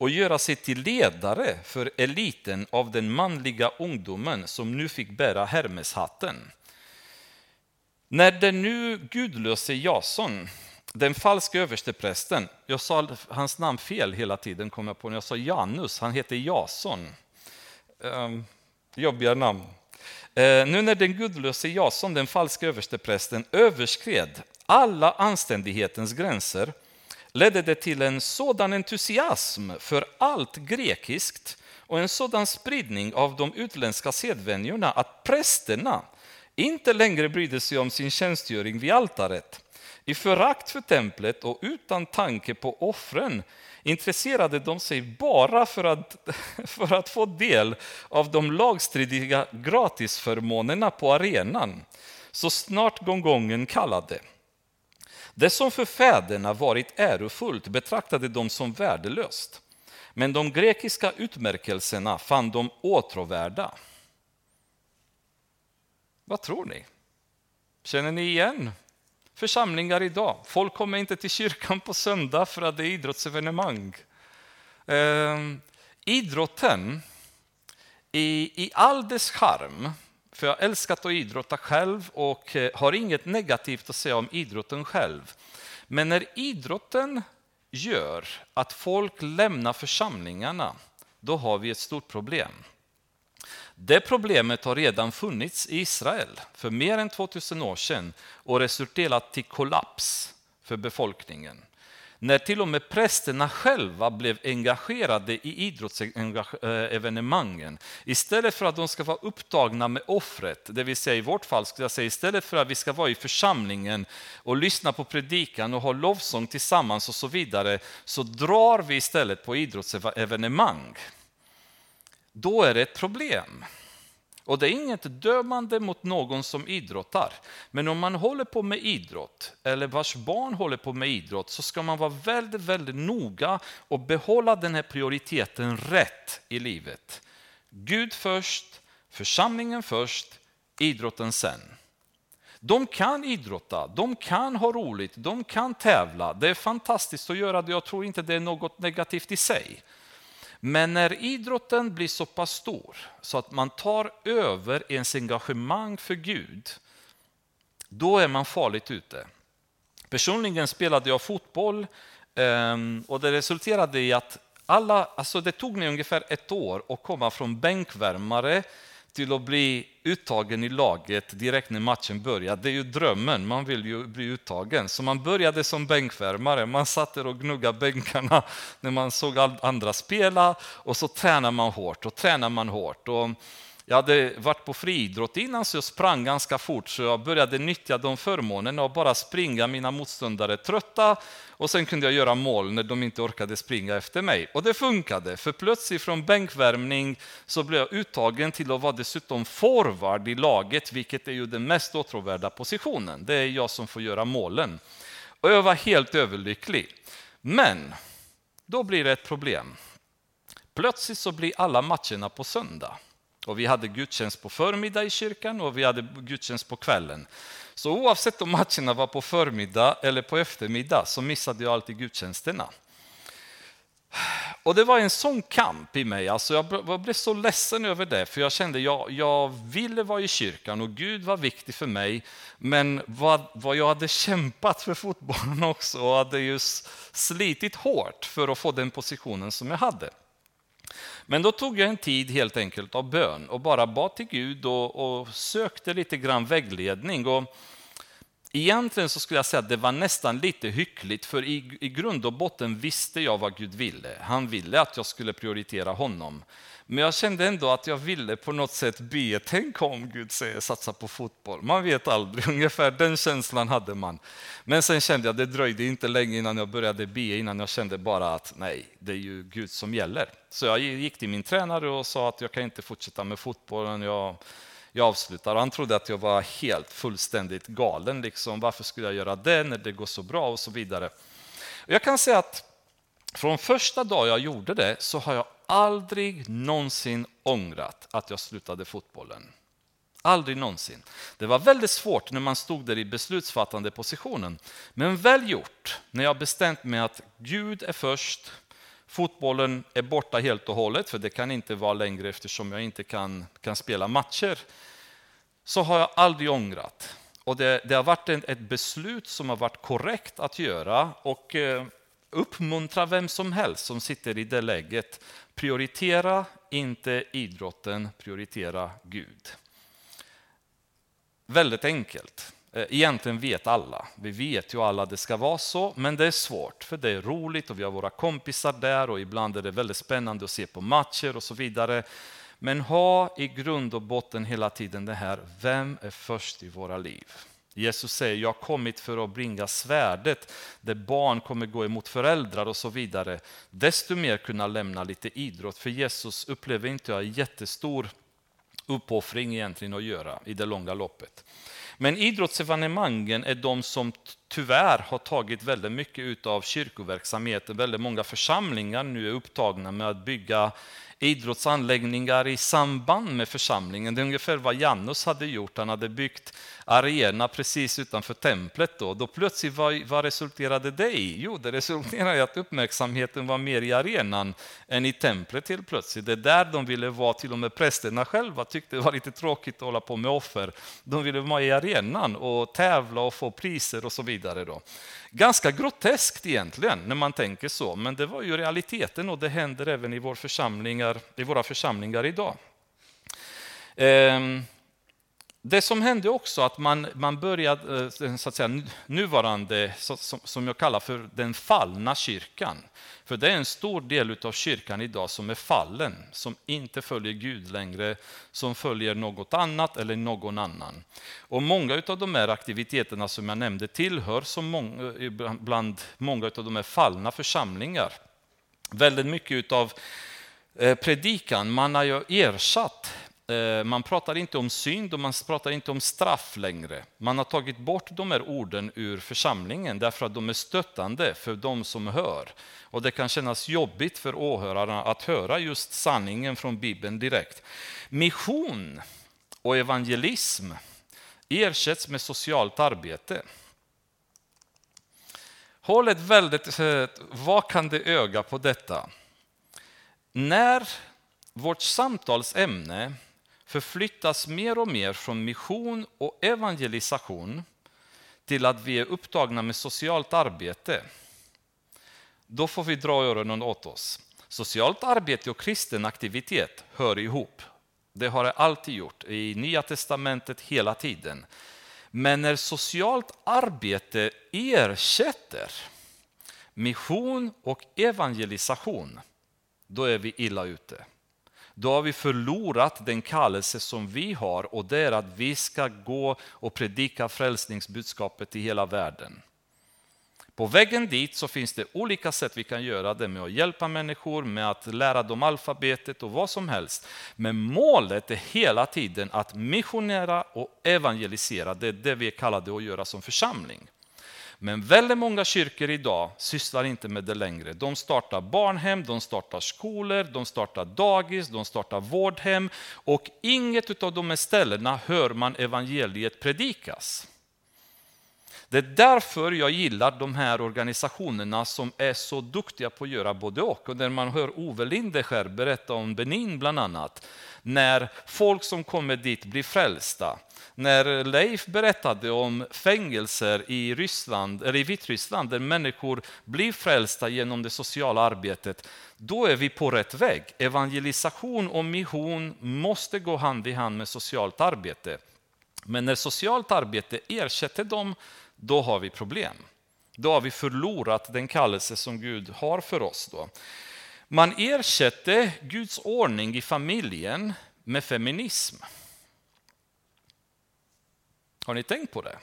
och göra sig till ledare för eliten av den manliga ungdomen som nu fick bära Hermeshatten. När den nu gudlöse Jason, den falske översteprästen, jag sa hans namn fel hela tiden, kom jag på när jag sa Janus, han heter Jason. Ehm, jobbiga namn. Eh, nu när den gudlöse Jason, den falske översteprästen, överskred alla anständighetens gränser ledde det till en sådan entusiasm för allt grekiskt och en sådan spridning av de utländska sedvänjorna att prästerna inte längre brydde sig om sin tjänstgöring vid altaret. I förakt för templet och utan tanke på offren intresserade de sig bara för att, för att få del av de lagstridiga gratisförmånerna på arenan, så snart gonggongen kallade. Det som för fäderna varit ärofullt betraktade de som värdelöst, men de grekiska utmärkelserna fann de åtråvärda. Vad tror ni? Känner ni igen församlingar idag? Folk kommer inte till kyrkan på söndag för att det är idrottsevenemang. Eh, idrotten i, i all dess charm, för jag älskat att idrotta själv och eh, har inget negativt att säga om idrotten själv. Men när idrotten gör att folk lämnar församlingarna, då har vi ett stort problem. Det problemet har redan funnits i Israel för mer än 2000 år sedan och resulterat i kollaps för befolkningen när till och med prästerna själva blev engagerade i idrottsevenemangen. Istället för att de ska vara upptagna med offret, det vill säga i vårt fall skulle jag säga istället för att vi ska vara i församlingen och lyssna på predikan och ha lovsång tillsammans och så vidare, så drar vi istället på idrottsevenemang. Då är det ett problem. Och det är inget dömande mot någon som idrottar. Men om man håller på med idrott, eller vars barn håller på med idrott, så ska man vara väldigt, väldigt noga och behålla den här prioriteten rätt i livet. Gud först, församlingen först, idrotten sen. De kan idrotta, de kan ha roligt, de kan tävla. Det är fantastiskt att göra det. Jag tror inte det är något negativt i sig. Men när idrotten blir så pass stor så att man tar över ens engagemang för Gud, då är man farligt ute. Personligen spelade jag fotboll ehm, och det resulterade i att alla, alltså det tog mig ungefär ett år att komma från bänkvärmare till att bli uttagen i laget direkt när matchen började. Det är ju drömmen, man vill ju bli uttagen. Så man började som bänkvärmare, man satt där och gnuggade bänkarna när man såg andra spela och så tränar man hårt och tränar man hårt. Och jag hade varit på friidrott innan så jag sprang ganska fort så jag började nyttja de förmånerna och bara springa mina motståndare trötta och sen kunde jag göra mål när de inte orkade springa efter mig. Och det funkade, för plötsligt från bänkvärmning så blev jag uttagen till att vara dessutom forward i laget, vilket är ju den mest åtråvärda positionen. Det är jag som får göra målen. Och jag var helt överlycklig. Men då blir det ett problem. Plötsligt så blir alla matcherna på söndag. Och vi hade gudstjänst på förmiddag i kyrkan och vi hade gudstjänst på kvällen. Så oavsett om matcherna var på förmiddag eller på eftermiddag så missade jag alltid gudstjänsterna. Och det var en sån kamp i mig, alltså jag blev så ledsen över det, för jag kände att jag, jag ville vara i kyrkan och Gud var viktig för mig. Men vad, vad jag hade kämpat för fotbollen också och hade just slitit hårt för att få den positionen som jag hade. Men då tog jag en tid helt enkelt av bön och bara bad till Gud och, och sökte lite grann vägledning. Och egentligen så skulle jag säga att det var nästan lite hyckligt, för i, i grund och botten visste jag vad Gud ville. Han ville att jag skulle prioritera honom. Men jag kände ändå att jag ville på något sätt be, tänk om Gud säger satsa på fotboll. Man vet aldrig, ungefär den känslan hade man. Men sen kände jag, det dröjde inte länge innan jag började be, innan jag kände bara att nej, det är ju Gud som gäller. Så jag gick till min tränare och sa att jag kan inte fortsätta med fotbollen, jag, jag avslutar. han trodde att jag var helt fullständigt galen, liksom. varför skulle jag göra det när det går så bra och så vidare. Jag kan säga att från första dagen jag gjorde det så har jag aldrig någonsin ångrat att jag slutade fotbollen. Aldrig någonsin. Det var väldigt svårt när man stod där i beslutsfattande positionen. Men väl gjort, när jag bestämt mig att Gud är först, fotbollen är borta helt och hållet, för det kan inte vara längre eftersom jag inte kan, kan spela matcher, så har jag aldrig ångrat. Och det, det har varit ett beslut som har varit korrekt att göra och eh, uppmuntra vem som helst som sitter i det läget Prioritera inte idrotten, prioritera Gud. Väldigt enkelt. Eh, egentligen vet alla. Vi vet ju alla att det ska vara så, men det är svårt för det är roligt och vi har våra kompisar där och ibland är det väldigt spännande att se på matcher och så vidare. Men ha i grund och botten hela tiden det här, vem är först i våra liv? Jesus säger, jag har kommit för att bringa svärdet där barn kommer gå emot föräldrar och så vidare. Desto mer kunna lämna lite idrott, för Jesus upplever inte jag jättestor uppoffring egentligen att göra i det långa loppet. Men idrottsevenemangen är de som tyvärr har tagit väldigt mycket av kyrkoverksamheten. Väldigt många församlingar nu är upptagna med att bygga idrottsanläggningar i samband med församlingen. Det är ungefär vad Janus hade gjort. Han hade byggt arena precis utanför templet. Då, då plötsligt, vad, vad resulterade det i? Jo, det resulterade i att uppmärksamheten var mer i arenan än i templet helt plötsligt. Det är där de ville vara, till och med prästerna själva tyckte det var lite tråkigt att hålla på med offer. De ville vara i arenan och tävla och få priser och så vidare. Då. Ganska groteskt egentligen när man tänker så, men det var ju realiteten och det händer även i, vår församling här i våra församlingar idag. Ehm, det som hände också att man, man började, eh, så att säga, nuvarande, som jag kallar för den fallna kyrkan. För det är en stor del av kyrkan idag som är fallen, som inte följer Gud längre, som följer något annat eller någon annan. Och många av de här aktiviteterna som jag nämnde tillhör som många, eh, bland många av de här fallna församlingar. Väldigt mycket av Eh, predikan, man har ju ersatt eh, man pratar inte om synd och man pratar inte om straff längre. Man har tagit bort de här orden ur församlingen därför att de är stöttande för de som hör. Och det kan kännas jobbigt för åhörarna att höra just sanningen från Bibeln direkt. Mission och evangelism ersätts med socialt arbete. Håll ett väldigt eh, vakande öga på detta. När vårt samtalsämne förflyttas mer och mer från mission och evangelisation till att vi är upptagna med socialt arbete, då får vi dra öronen åt oss. Socialt arbete och kristen aktivitet hör ihop. Det har det alltid gjort i Nya testamentet hela tiden. Men när socialt arbete ersätter mission och evangelisation, då är vi illa ute då har vi förlorat den kallelse som vi har och det är att vi ska gå och predika frälsningsbudskapet i hela världen. På vägen dit så finns det olika sätt vi kan göra det med att hjälpa människor, med att lära dem alfabetet och vad som helst. Men målet är hela tiden att missionera och evangelisera. Det är det vi är kallade att göra som församling. Men väldigt många kyrkor idag sysslar inte med det längre. De startar barnhem, de startar skolor, de startar dagis, de startar vårdhem och inget av de här ställena hör man evangeliet predikas. Det är därför jag gillar de här organisationerna som är så duktiga på att göra både och. Och när man hör Ove Lindeskär berätta om Benin bland annat, när folk som kommer dit blir frälsta, när Leif berättade om fängelser i, Ryssland, eller i Vitryssland där människor blir frälsta genom det sociala arbetet, då är vi på rätt väg. Evangelisation och mission måste gå hand i hand med socialt arbete. Men när socialt arbete ersätter dem, då har vi problem. Då har vi förlorat den kallelse som Gud har för oss. Då. Man ersätter Guds ordning i familjen med feminism. Har ni tänkt på det?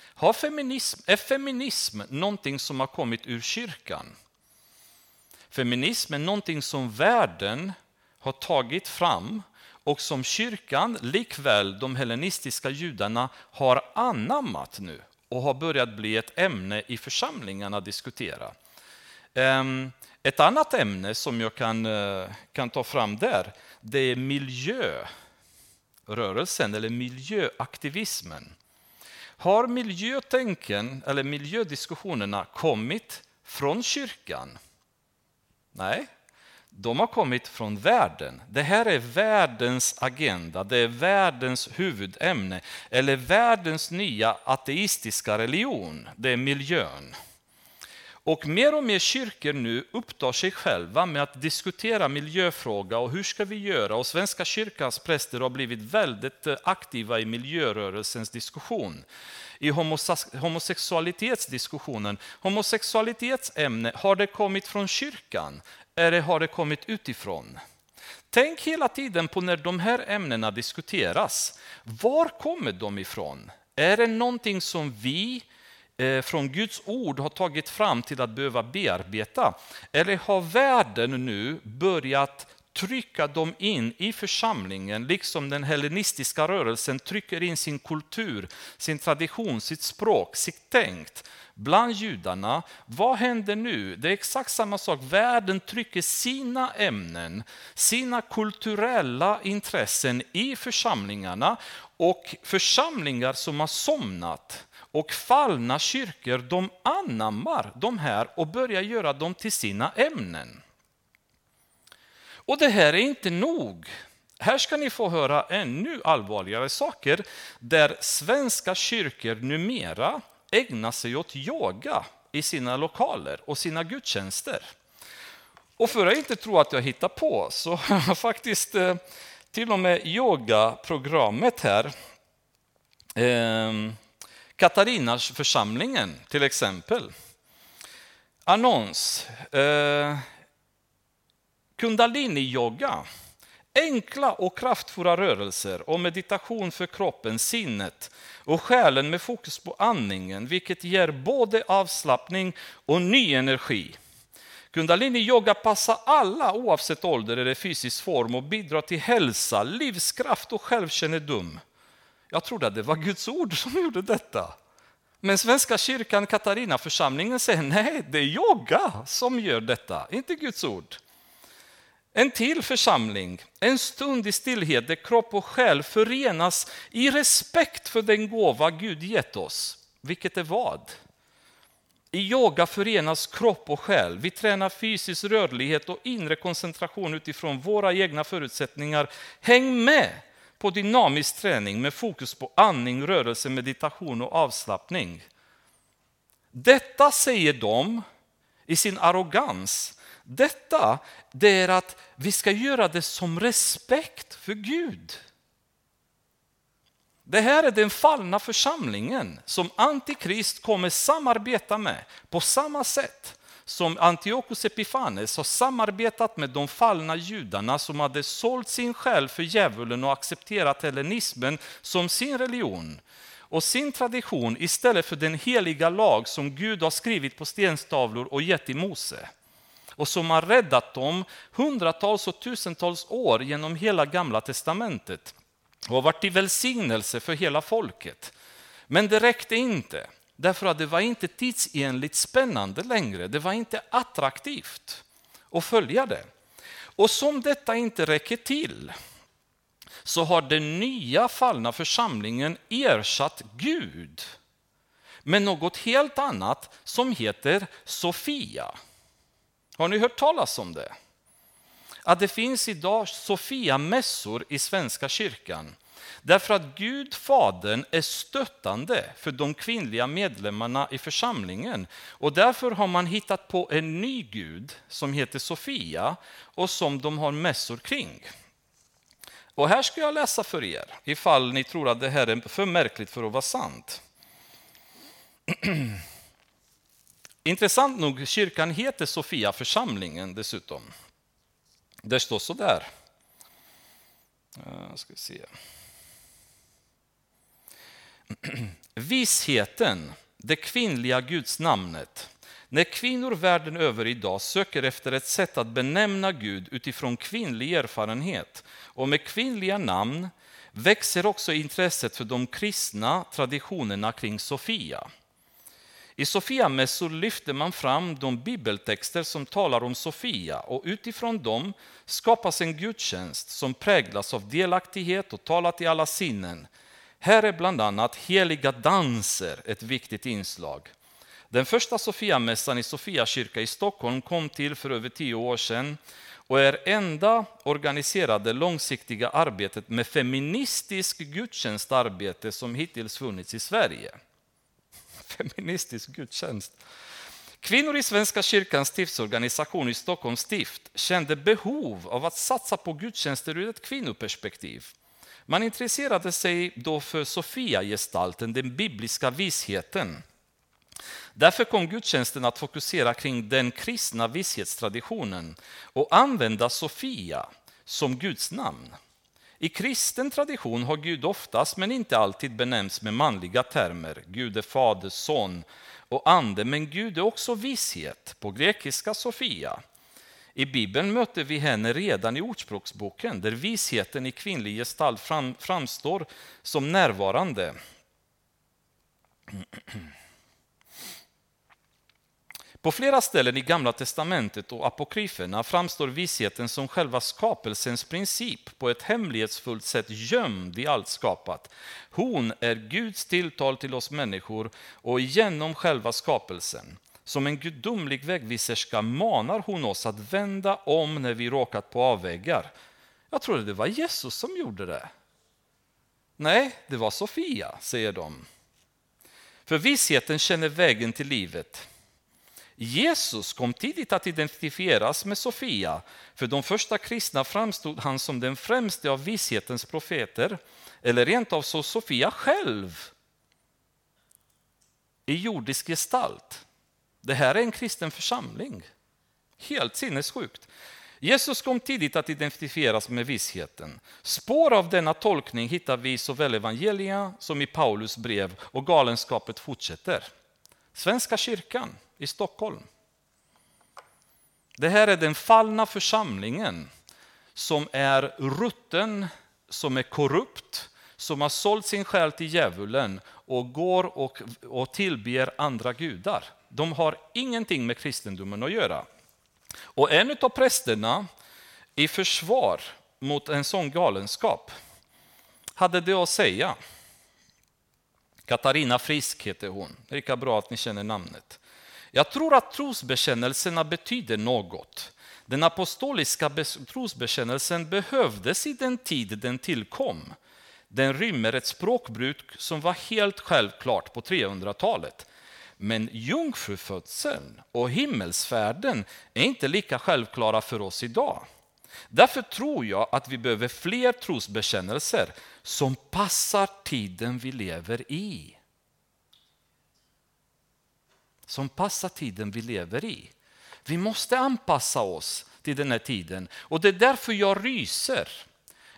Har feminism, är feminism någonting som har kommit ur kyrkan? Feminism är någonting som världen har tagit fram och som kyrkan, likväl de hellenistiska judarna, har anammat nu och har börjat bli ett ämne i församlingarna att diskutera. Ehm, ett annat ämne som jag kan, eh, kan ta fram där, det är miljörörelsen eller miljöaktivismen. Har miljötänken eller miljödiskussionerna kommit från kyrkan? Nej, de har kommit från världen. Det här är världens agenda, det är världens huvudämne eller världens nya ateistiska religion, det är miljön. Och mer och mer kyrkor nu upptar sig själva med att diskutera miljöfråga och hur ska vi göra? Och Svenska kyrkans präster har blivit väldigt eh, aktiva i miljörörelsens diskussion. I homosexualitetsdiskussionen, homosexualitetsämne, har det kommit från kyrkan eller har det kommit utifrån? Tänk hela tiden på när de här ämnena diskuteras. Var kommer de ifrån? Är det någonting som vi Eh, från Guds ord har tagit fram till att behöva bearbeta? Eller har världen nu börjat trycka dem in i församlingen, liksom den hellenistiska rörelsen trycker in sin kultur, sin tradition, sitt språk, sitt tänkt bland judarna. Vad händer nu? Det är exakt samma sak. Världen trycker sina ämnen, sina kulturella intressen i församlingarna och församlingar som har somnat och fallna kyrkor, de anammar de här och börjar göra dem till sina ämnen. Och det här är inte nog. Här ska ni få höra ännu allvarligare saker där svenska kyrkor numera ägna sig åt yoga i sina lokaler och sina gudstjänster. Och för att inte tro att jag hittar på så har jag faktiskt eh, till och med yogaprogrammet här. Ehm, Katarinas församlingen till exempel. Annons. Eh, Kundalini-yoga. Enkla och kraftfulla rörelser och meditation för kroppen, sinnet och själen med fokus på andningen, vilket ger både avslappning och ny energi. Kundalini-yoga passar alla oavsett ålder eller fysisk form och bidrar till hälsa, livskraft och självkännedom. Jag trodde att det var Guds ord som gjorde detta. Men Svenska kyrkan, Katarina församlingen säger nej, det är yoga som gör detta, inte Guds ord. En till församling, en stund i stillhet där kropp och själ förenas i respekt för den gåva Gud gett oss. Vilket är vad? I yoga förenas kropp och själ. Vi tränar fysisk rörlighet och inre koncentration utifrån våra egna förutsättningar. Häng med på dynamisk träning med fokus på andning, rörelse, meditation och avslappning. Detta säger de i sin arrogans detta det är att vi ska göra det som respekt för Gud. Det här är den fallna församlingen som Antikrist kommer samarbeta med på samma sätt som Antiochus Epifanes har samarbetat med de fallna judarna som hade sålt sin själ för djävulen och accepterat hellenismen som sin religion och sin tradition istället för den heliga lag som Gud har skrivit på stenstavlor och gett i Mose och som har räddat dem hundratals och tusentals år genom hela gamla testamentet och har varit till välsignelse för hela folket. Men det räckte inte, därför att det var inte tidsenligt spännande längre. Det var inte attraktivt att följa det. Och som detta inte räcker till så har den nya fallna församlingen ersatt Gud med något helt annat som heter Sofia. Har ni hört talas om det? Att det finns idag Sofia-mässor i Svenska kyrkan. Därför att Gud, Fadern, är stöttande för de kvinnliga medlemmarna i församlingen. Och därför har man hittat på en ny gud som heter Sofia och som de har mässor kring. Och här ska jag läsa för er, ifall ni tror att det här är för märkligt för att vara sant. Intressant nog, kyrkan heter Sofia församlingen dessutom. Det står så där. Eh, ska se. Visheten, det kvinnliga gudsnamnet. När kvinnor världen över idag söker efter ett sätt att benämna Gud utifrån kvinnlig erfarenhet och med kvinnliga namn växer också intresset för de kristna traditionerna kring Sofia. I Sofiamässor lyfter man fram de bibeltexter som talar om Sofia och utifrån dem skapas en gudstjänst som präglas av delaktighet och talar till alla sinnen. Här är bland annat heliga danser ett viktigt inslag. Den första Sofiamässan i Sofia kyrka i Stockholm kom till för över tio år sedan och är enda organiserade långsiktiga arbetet med feministiskt gudstjänstarbete som hittills funnits i Sverige feministisk gudstjänst. Kvinnor i Svenska kyrkans stiftsorganisation i Stockholms stift kände behov av att satsa på gudstjänster ur ett kvinnoperspektiv. Man intresserade sig då för Sofia-gestalten, den bibliska visheten. Därför kom gudstjänsten att fokusera kring den kristna vishetstraditionen och använda Sofia som Guds namn. I kristen tradition har Gud oftast, men inte alltid, benämnts med manliga termer. Gud är fader, son och ande, men Gud är också visshet, på grekiska Sofia. I Bibeln möter vi henne redan i Ordspråksboken där visheten i kvinnlig gestalt framstår som närvarande. På flera ställen i Gamla testamentet och apokryferna framstår visheten som själva skapelsens princip på ett hemlighetsfullt sätt gömd i allt skapat. Hon är Guds tilltal till oss människor och genom själva skapelsen. Som en gudomlig vägviserska manar hon oss att vända om när vi råkat på avvägar. Jag trodde det var Jesus som gjorde det. Nej, det var Sofia, säger de. För visheten känner vägen till livet. Jesus kom tidigt att identifieras med Sofia. För de första kristna framstod han som den främste av vishetens profeter, eller rent av så Sofia själv i jordisk gestalt. Det här är en kristen församling. Helt sinnessjukt. Jesus kom tidigt att identifieras med vissheten. Spår av denna tolkning hittar vi i såväl evangelia som i Paulus brev och galenskapet fortsätter. Svenska kyrkan i Stockholm. Det här är den fallna församlingen som är rutten, som är korrupt, som har sålt sin själ till djävulen och går och, och tillber andra gudar. De har ingenting med kristendomen att göra. Och en av prästerna i försvar mot en sån galenskap hade det att säga. Katarina Frisk heter hon. Lika bra att ni känner namnet. Jag tror att trosbekännelserna betyder något. Den apostoliska trosbekännelsen behövdes i den tid den tillkom. Den rymmer ett språkbruk som var helt självklart på 300-talet. Men jungfrufödseln och himmelsfärden är inte lika självklara för oss idag. Därför tror jag att vi behöver fler trosbekännelser som passar tiden vi lever i som passar tiden vi lever i. Vi måste anpassa oss till den här tiden och det är därför jag ryser.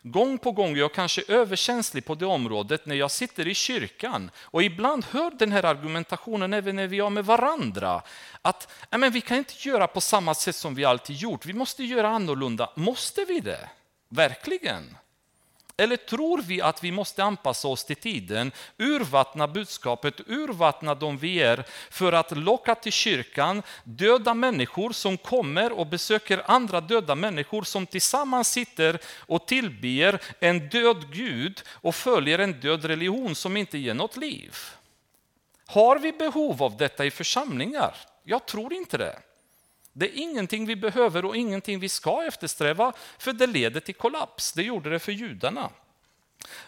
Gång på gång, jag kanske överkänslig på det området när jag sitter i kyrkan och ibland hör den här argumentationen även när vi är med varandra. Att men vi kan inte göra på samma sätt som vi alltid gjort, vi måste göra annorlunda. Måste vi det? Verkligen? Eller tror vi att vi måste anpassa oss till tiden, urvattna budskapet, urvattna de vi är för att locka till kyrkan döda människor som kommer och besöker andra döda människor som tillsammans sitter och tillber en död Gud och följer en död religion som inte ger något liv? Har vi behov av detta i församlingar? Jag tror inte det. Det är ingenting vi behöver och ingenting vi ska eftersträva, för det leder till kollaps. Det gjorde det för judarna.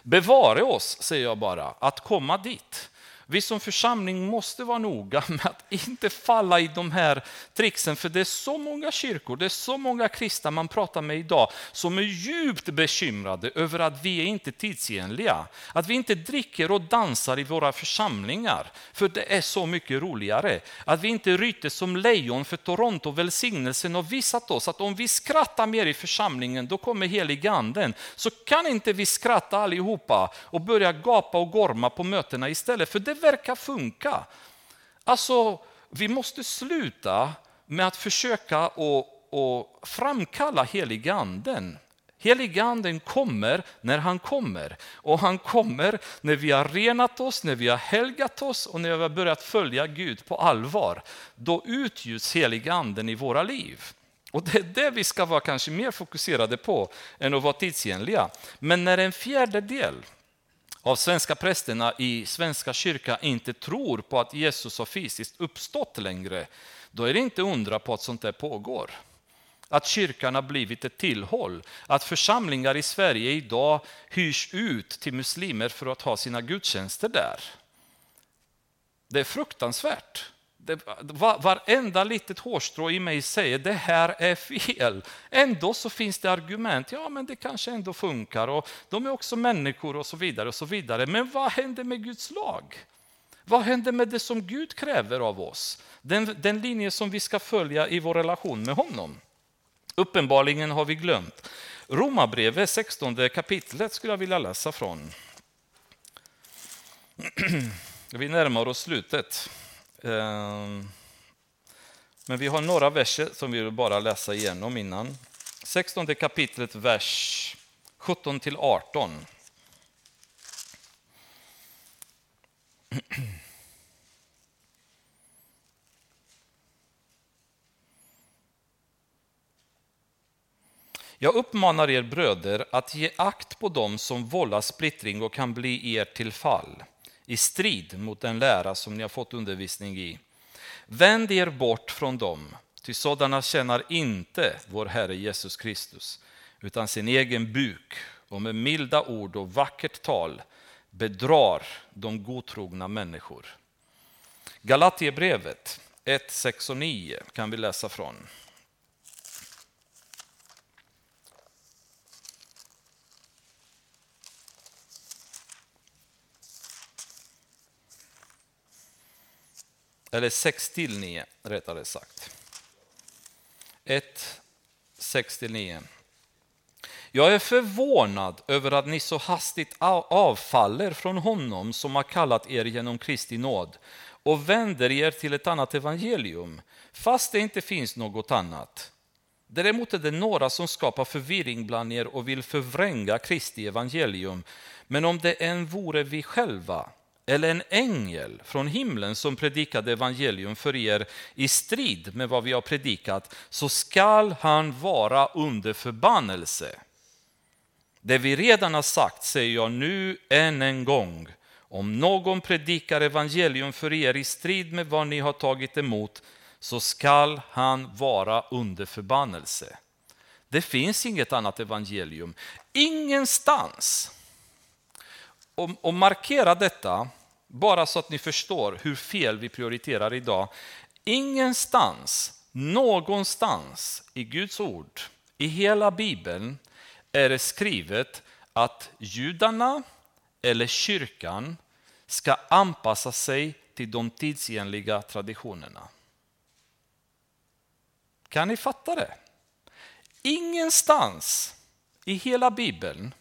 Bevare oss, säger jag bara, att komma dit. Vi som församling måste vara noga med att inte falla i de här tricksen, för det är så många kyrkor, det är så många kristna man pratar med idag som är djupt bekymrade över att vi är inte tidsenliga. Att vi inte dricker och dansar i våra församlingar, för det är så mycket roligare. Att vi inte ryter som lejon, för Toronto välsignelsen har visat oss att om vi skrattar mer i församlingen, då kommer heliganden. Så kan inte vi skratta allihopa och börja gapa och gorma på mötena istället, för det verkar funka. Alltså, vi måste sluta med att försöka och, och framkalla heliganden. Heliganden kommer när han kommer. Och han kommer när vi har renat oss, när vi har helgat oss och när vi har börjat följa Gud på allvar. Då utgjuts heliganden i våra liv. Och Det är det vi ska vara kanske mer fokuserade på än att vara tidsenliga. Men när en fjärdedel av svenska prästerna i Svenska kyrkan inte tror på att Jesus har fysiskt uppstått längre, då är det inte undra på att sånt där pågår. Att kyrkan har blivit ett tillhåll, att församlingar i Sverige idag hyrs ut till muslimer för att ha sina gudstjänster där. Det är fruktansvärt det, varenda litet hårstrå i mig säger det här är fel. Ändå så finns det argument, ja men det kanske ändå funkar och de är också människor och så vidare. och så vidare. Men vad händer med Guds lag? Vad händer med det som Gud kräver av oss? Den, den linje som vi ska följa i vår relation med honom. Uppenbarligen har vi glömt. Romarbrevet 16 kapitlet skulle jag vilja läsa från. Vi närmar oss slutet. Ehm, men vi har några verser som vi vill bara läsa igenom innan. 16 kapitlet, vers 17 till 18. Jag uppmanar er bröder att ge akt på dem som vållar splittring och kan bli er till fall i strid mot den lära som ni har fått undervisning i. Vänd er bort från dem, ty sådana tjänar inte vår Herre Jesus Kristus, utan sin egen buk och med milda ord och vackert tal bedrar de godtrogna människor. Galatierbrevet 1, 6 och 9 kan vi läsa från. Eller 6 till 9 rättare sagt. 1, 6 till 9. Jag är förvånad över att ni så hastigt avfaller från honom som har kallat er genom Kristi nåd och vänder er till ett annat evangelium, fast det inte finns något annat. Däremot är det några som skapar förvirring bland er och vill förvränga Kristi evangelium. Men om det än vore vi själva eller en ängel från himlen som predikade evangelium för er i strid med vad vi har predikat, så skall han vara under förbannelse. Det vi redan har sagt säger jag nu än en gång. Om någon predikar evangelium för er i strid med vad ni har tagit emot, så skall han vara under förbannelse. Det finns inget annat evangelium. Ingenstans och, och markera detta, bara så att ni förstår hur fel vi prioriterar idag. Ingenstans, någonstans i Guds ord, i hela Bibeln, är det skrivet att judarna eller kyrkan ska anpassa sig till de tidsenliga traditionerna. Kan ni fatta det? Ingenstans i hela Bibeln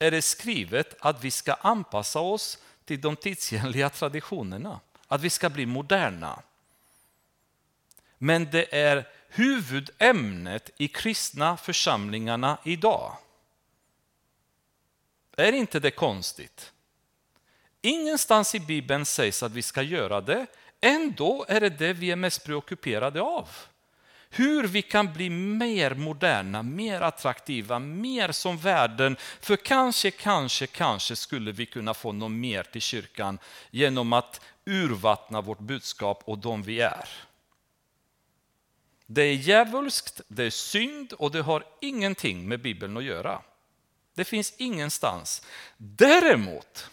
är det skrivet att vi ska anpassa oss till de tidsenliga traditionerna, att vi ska bli moderna. Men det är huvudämnet i kristna församlingarna idag. Är inte det konstigt? Ingenstans i Bibeln sägs att vi ska göra det, ändå är det det vi är mest preockuperade av hur vi kan bli mer moderna, mer attraktiva, mer som världen. För kanske, kanske, kanske skulle vi kunna få något mer till kyrkan genom att urvattna vårt budskap och de vi är. Det är djävulskt, det är synd och det har ingenting med Bibeln att göra. Det finns ingenstans. Däremot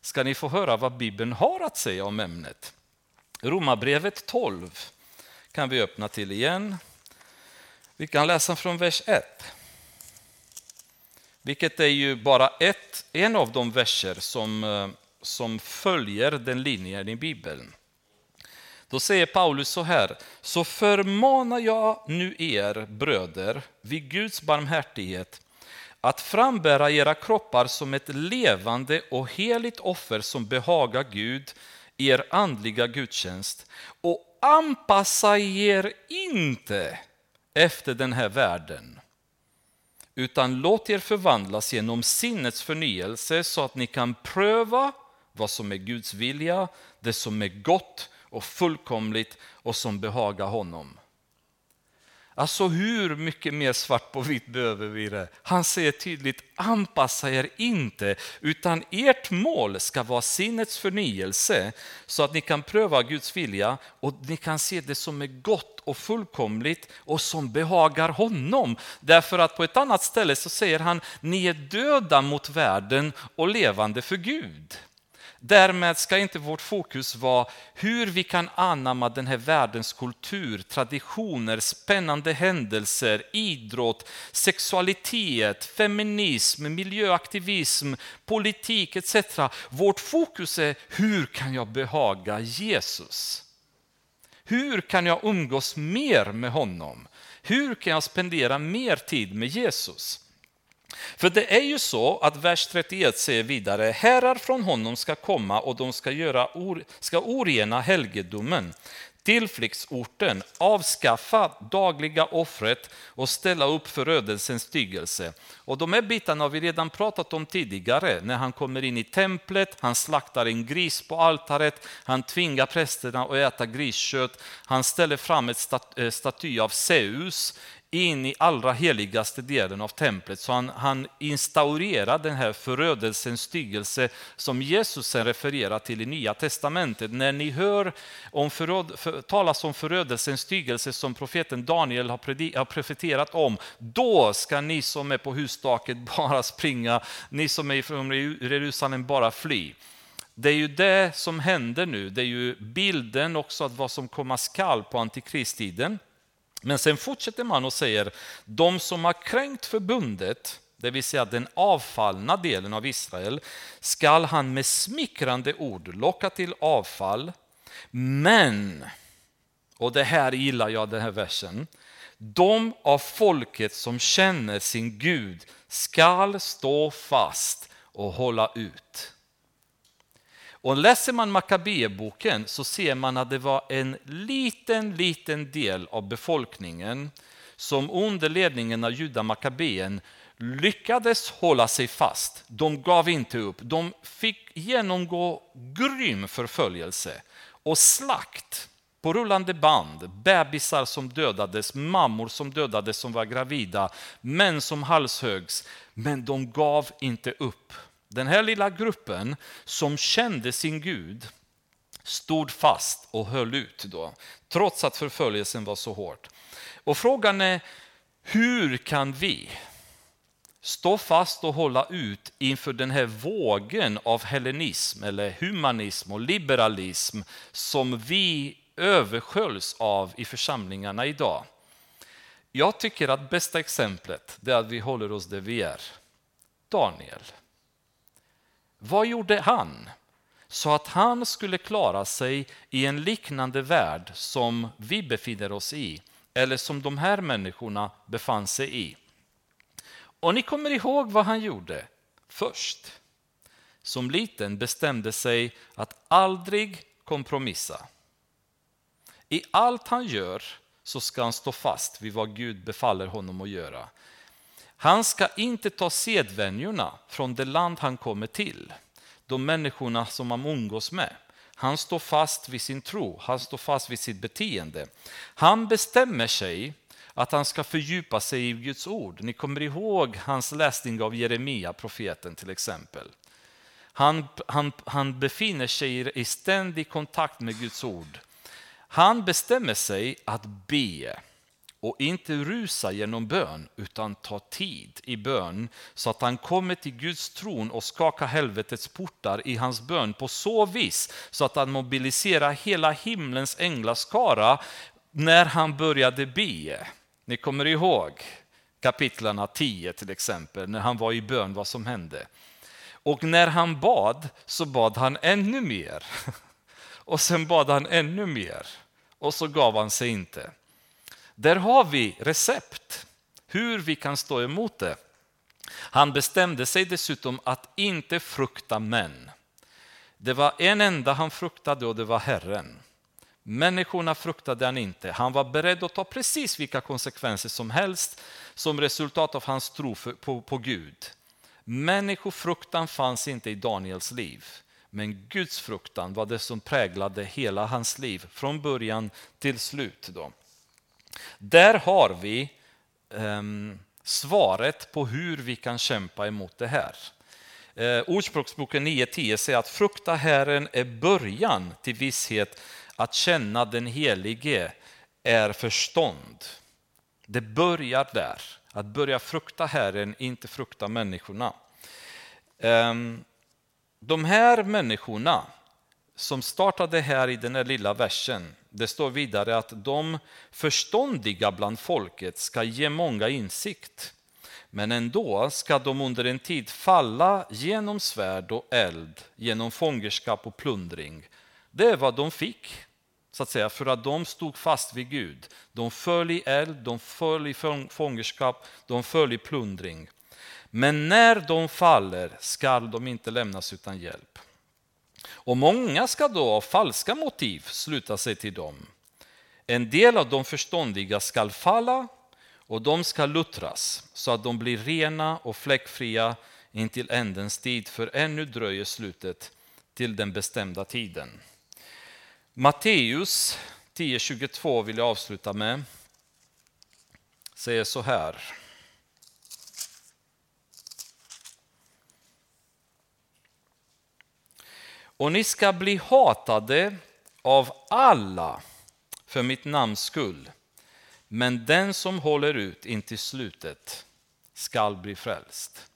ska ni få höra vad Bibeln har att säga om ämnet. Romarbrevet 12 kan vi öppna till igen. Vi kan läsa från vers 1. Vilket är ju bara ett, en av de verser som, eh, som följer den linjen i Bibeln. Då säger Paulus så här, så förmanar jag nu er bröder vid Guds barmhärtighet att frambära era kroppar som ett levande och heligt offer som behagar Gud, er andliga gudstjänst, och anpassa er inte efter den här världen, utan låt er förvandlas genom sinnets förnyelse så att ni kan pröva vad som är Guds vilja, det som är gott och fullkomligt och som behagar honom. Alltså hur mycket mer svart på vitt behöver vi det? Han säger tydligt, anpassa er inte, utan ert mål ska vara sinnets förnyelse så att ni kan pröva Guds vilja och ni kan se det som är gott och fullkomligt och som behagar honom. Därför att på ett annat ställe så säger han, ni är döda mot världen och levande för Gud. Därmed ska inte vårt fokus vara hur vi kan anamma den här världens kultur, traditioner, spännande händelser, idrott, sexualitet, feminism, miljöaktivism, politik etc. Vårt fokus är hur kan jag behaga Jesus? Hur kan jag umgås mer med honom? Hur kan jag spendera mer tid med Jesus? För det är ju så att vers 31 säger vidare, herrar från honom ska komma och de ska, göra or, ska orena helgedomen. tillflyktsorten, avskaffa dagliga offret och ställa upp förödelsens styggelse. Och de här bitarna har vi redan pratat om tidigare, när han kommer in i templet, han slaktar en gris på altaret, han tvingar prästerna att äta griskött, han ställer fram ett eh, staty av Zeus in i allra heligaste delen av templet. Så han, han instaurerar den här förödelsens styggelse som Jesus sen refererar till i Nya Testamentet. När ni hör om föröd, för, talas om förödelsens styggelse som profeten Daniel har, predi, har profeterat om, då ska ni som är på hustaket bara springa, ni som är från Jerusalem bara fly. Det är ju det som händer nu, det är ju bilden också av vad som komma skall på antikristiden. Men sen fortsätter man och säger, de som har kränkt förbundet, det vill säga den avfallna delen av Israel, skall han med smickrande ord locka till avfall. Men, och det här gillar jag den här versen, de av folket som känner sin Gud skall stå fast och hålla ut. Och läser man Makabeboken så ser man att det var en liten, liten del av befolkningen som under ledningen av Juda Makabeen lyckades hålla sig fast. De gav inte upp. De fick genomgå grym förföljelse och slakt på rullande band. Bebisar som dödades, mammor som dödades som var gravida, män som halshögs. Men de gav inte upp. Den här lilla gruppen som kände sin Gud stod fast och höll ut då, trots att förföljelsen var så hård. Och frågan är, hur kan vi stå fast och hålla ut inför den här vågen av hellenism eller humanism och liberalism som vi översköljs av i församlingarna idag? Jag tycker att bästa exemplet är att vi håller oss där vi är. Daniel. Vad gjorde han? Så att han skulle klara sig i en liknande värld som vi befinner oss i, eller som de här människorna befann sig i. Och ni kommer ihåg vad han gjorde först. Som liten bestämde sig att aldrig kompromissa. I allt han gör så ska han stå fast vid vad Gud befaller honom att göra. Han ska inte ta sedvänjorna från det land han kommer till, de människorna som han umgås med. Han står fast vid sin tro, han står fast vid sitt beteende. Han bestämmer sig att han ska fördjupa sig i Guds ord. Ni kommer ihåg hans läsning av Jeremia, profeten till exempel. Han, han, han befinner sig i ständig kontakt med Guds ord. Han bestämmer sig att be och inte rusa genom bön utan ta tid i bön så att han kommer till Guds tron och skakar helvetets portar i hans bön på så vis så att han mobiliserar hela himlens änglaskara när han började be. Ni kommer ihåg kapitlarna 10 till exempel, när han var i bön, vad som hände. Och när han bad så bad han ännu mer. Och sen bad han ännu mer. Och så gav han sig inte. Där har vi recept hur vi kan stå emot det. Han bestämde sig dessutom att inte frukta män. Det var en enda han fruktade och det var Herren. Människorna fruktade han inte. Han var beredd att ta precis vilka konsekvenser som helst som resultat av hans tro på, på Gud. Människofruktan fanns inte i Daniels liv. Men Guds fruktan var det som präglade hela hans liv från början till slut. Då. Där har vi um, svaret på hur vi kan kämpa emot det här. Uh, Ordspråksboken 9.10 säger att frukta Herren är början till visshet, att känna den Helige är förstånd. Det börjar där, att börja frukta Herren, inte frukta människorna. Um, de här människorna som startade här i den här lilla versen, det står vidare att de förståndiga bland folket ska ge många insikt. Men ändå ska de under en tid falla genom svärd och eld, genom fångerskap och plundring. Det är vad de fick, så att säga, för att de stod fast vid Gud. De föll i eld, de föll i fångerskap, de föll i plundring. Men när de faller skall de inte lämnas utan hjälp. Och många ska då av falska motiv sluta sig till dem. En del av de förståndiga skall falla och de ska luttras så att de blir rena och fläckfria intill ändens tid, för ännu dröjer slutet till den bestämda tiden. Matteus 10.22 vill jag avsluta med. Säger så här. Och ni ska bli hatade av alla för mitt namns skull. Men den som håller ut intill slutet skall bli frälst.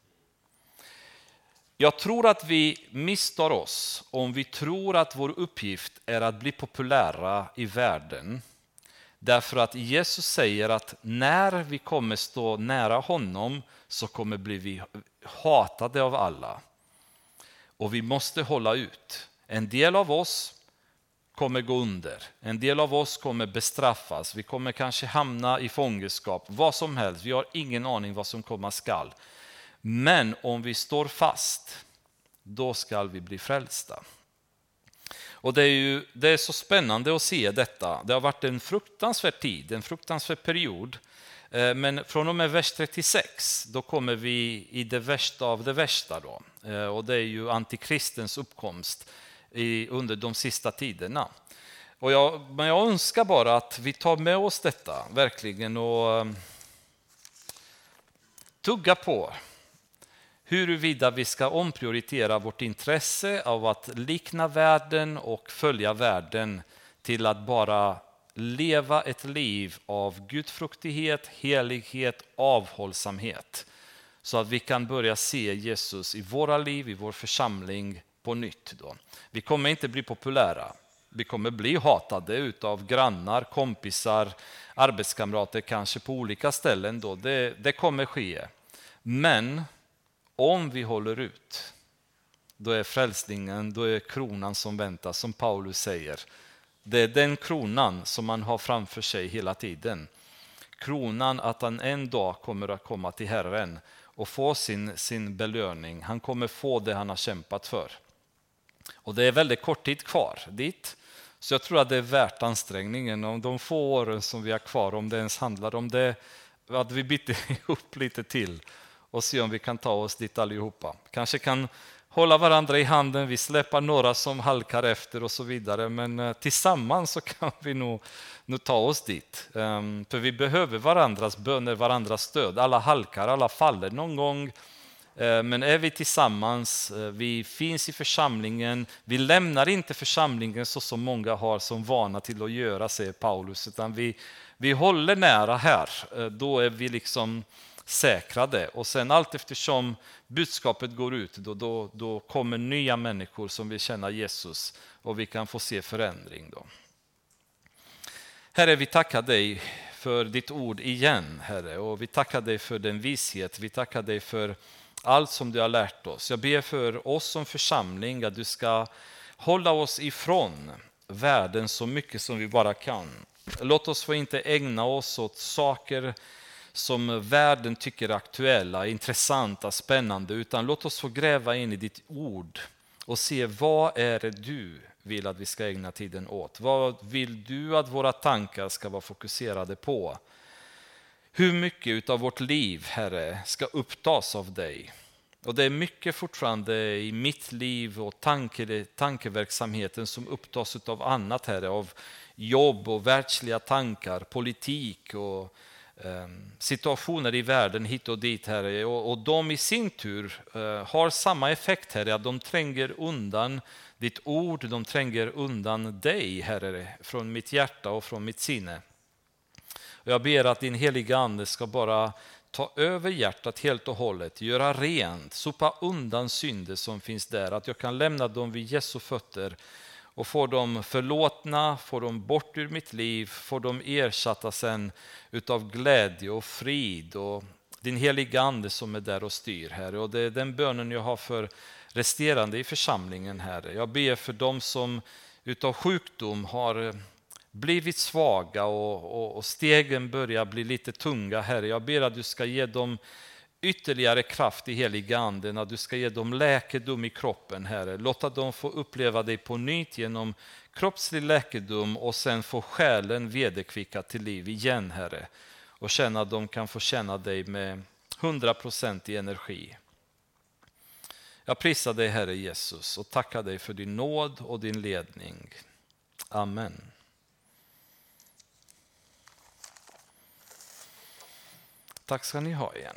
Jag tror att vi misstar oss om vi tror att vår uppgift är att bli populära i världen. Därför att Jesus säger att när vi kommer stå nära honom så kommer vi hatade av alla. Och vi måste hålla ut. En del av oss kommer gå under. En del av oss kommer bestraffas. Vi kommer kanske hamna i fångenskap. Vad som helst. Vi har ingen aning vad som komma skall. Men om vi står fast, då skall vi bli frälsta. Och det är, ju, det är så spännande att se detta. Det har varit en fruktansvärd tid, en fruktansvärd period. Eh, men från och med vers 36, då kommer vi i det värsta av det värsta. Då. Eh, och det är ju antikristens uppkomst i, under de sista tiderna. Och jag, men jag önskar bara att vi tar med oss detta verkligen och ehm, tugga på huruvida vi ska omprioritera vårt intresse av att likna världen och följa världen till att bara leva ett liv av gudfruktighet, helighet, avhållsamhet. Så att vi kan börja se Jesus i våra liv, i vår församling på nytt. Då. Vi kommer inte bli populära. Vi kommer bli hatade av grannar, kompisar, arbetskamrater kanske på olika ställen. Då. Det, det kommer ske. Men om vi håller ut, då är frälsningen, då är kronan som väntar, som Paulus säger. Det är den kronan som man har framför sig hela tiden. Kronan att han en dag kommer att komma till Herren och få sin, sin belöning. Han kommer få det han har kämpat för. Och det är väldigt kort tid kvar dit. Så jag tror att det är värt ansträngningen om de få åren som vi har kvar, om det ens handlar om det, att vi biter ihop lite till och ser om vi kan ta oss dit allihopa. Kanske kan hålla varandra i handen, vi släpar några som halkar efter och så vidare, men eh, tillsammans så kan vi nog, nog ta oss dit. Ehm, för vi behöver varandras böner, varandras stöd. Alla halkar, alla faller någon gång. Eh, men är vi tillsammans, eh, vi finns i församlingen, vi lämnar inte församlingen så som många har som vana till att göra, säger Paulus, utan vi, vi håller nära här. Då är vi liksom säkrade. Och sen allt eftersom budskapet går ut, då, då, då kommer nya människor som vill känna Jesus och vi kan få se förändring. Då. Herre, vi tackar dig för ditt ord igen, Herre, och vi tackar dig för den vishet, vi tackar dig för allt som du har lärt oss. Jag ber för oss som församling att du ska hålla oss ifrån världen så mycket som vi bara kan. Låt oss få inte ägna oss åt saker som världen tycker är aktuella, intressanta, spännande, utan låt oss få gräva in i ditt ord och se vad är det du vill att vi ska ägna tiden åt? Vad vill du att våra tankar ska vara fokuserade på? Hur mycket av vårt liv, Herre, ska upptas av dig? Och det är mycket fortfarande i mitt liv och tanke, tankeverksamheten som upptas av annat, Herre, av jobb och världsliga tankar, politik och Ehm, situationer i världen hit och dit, Herre. Och, och de i sin tur eh, har samma effekt, Herre, att de tränger undan ditt ord, de tränger undan dig, Herre, från mitt hjärta och från mitt sinne. Jag ber att din heliga Ande ska bara ta över hjärtat helt och hållet, göra rent, sopa undan synder som finns där, att jag kan lämna dem vid Jesu fötter och får dem förlåtna, får dem bort ur mitt liv, får dem ersatta sen utav glädje och frid och din heliga Ande som är där och styr, Herre. Och det är den bönen jag har för resterande i församlingen, Herre. Jag ber för dem som utav sjukdom har blivit svaga och, och, och, stegen börjar bli lite tunga, Herre. Jag ber att du ska ge dem ytterligare kraft i heliga anden, att du ska ge dem läkedom i kroppen, Herre. Låta dem få uppleva dig på nytt genom kroppslig läkedom och sen få själen vederkvickad till liv igen, Herre. Och känna att de kan få känna dig med 100% i energi. Jag prisar dig, Herre Jesus, och tackar dig för din nåd och din ledning. Amen. Tack ska ni ha igen.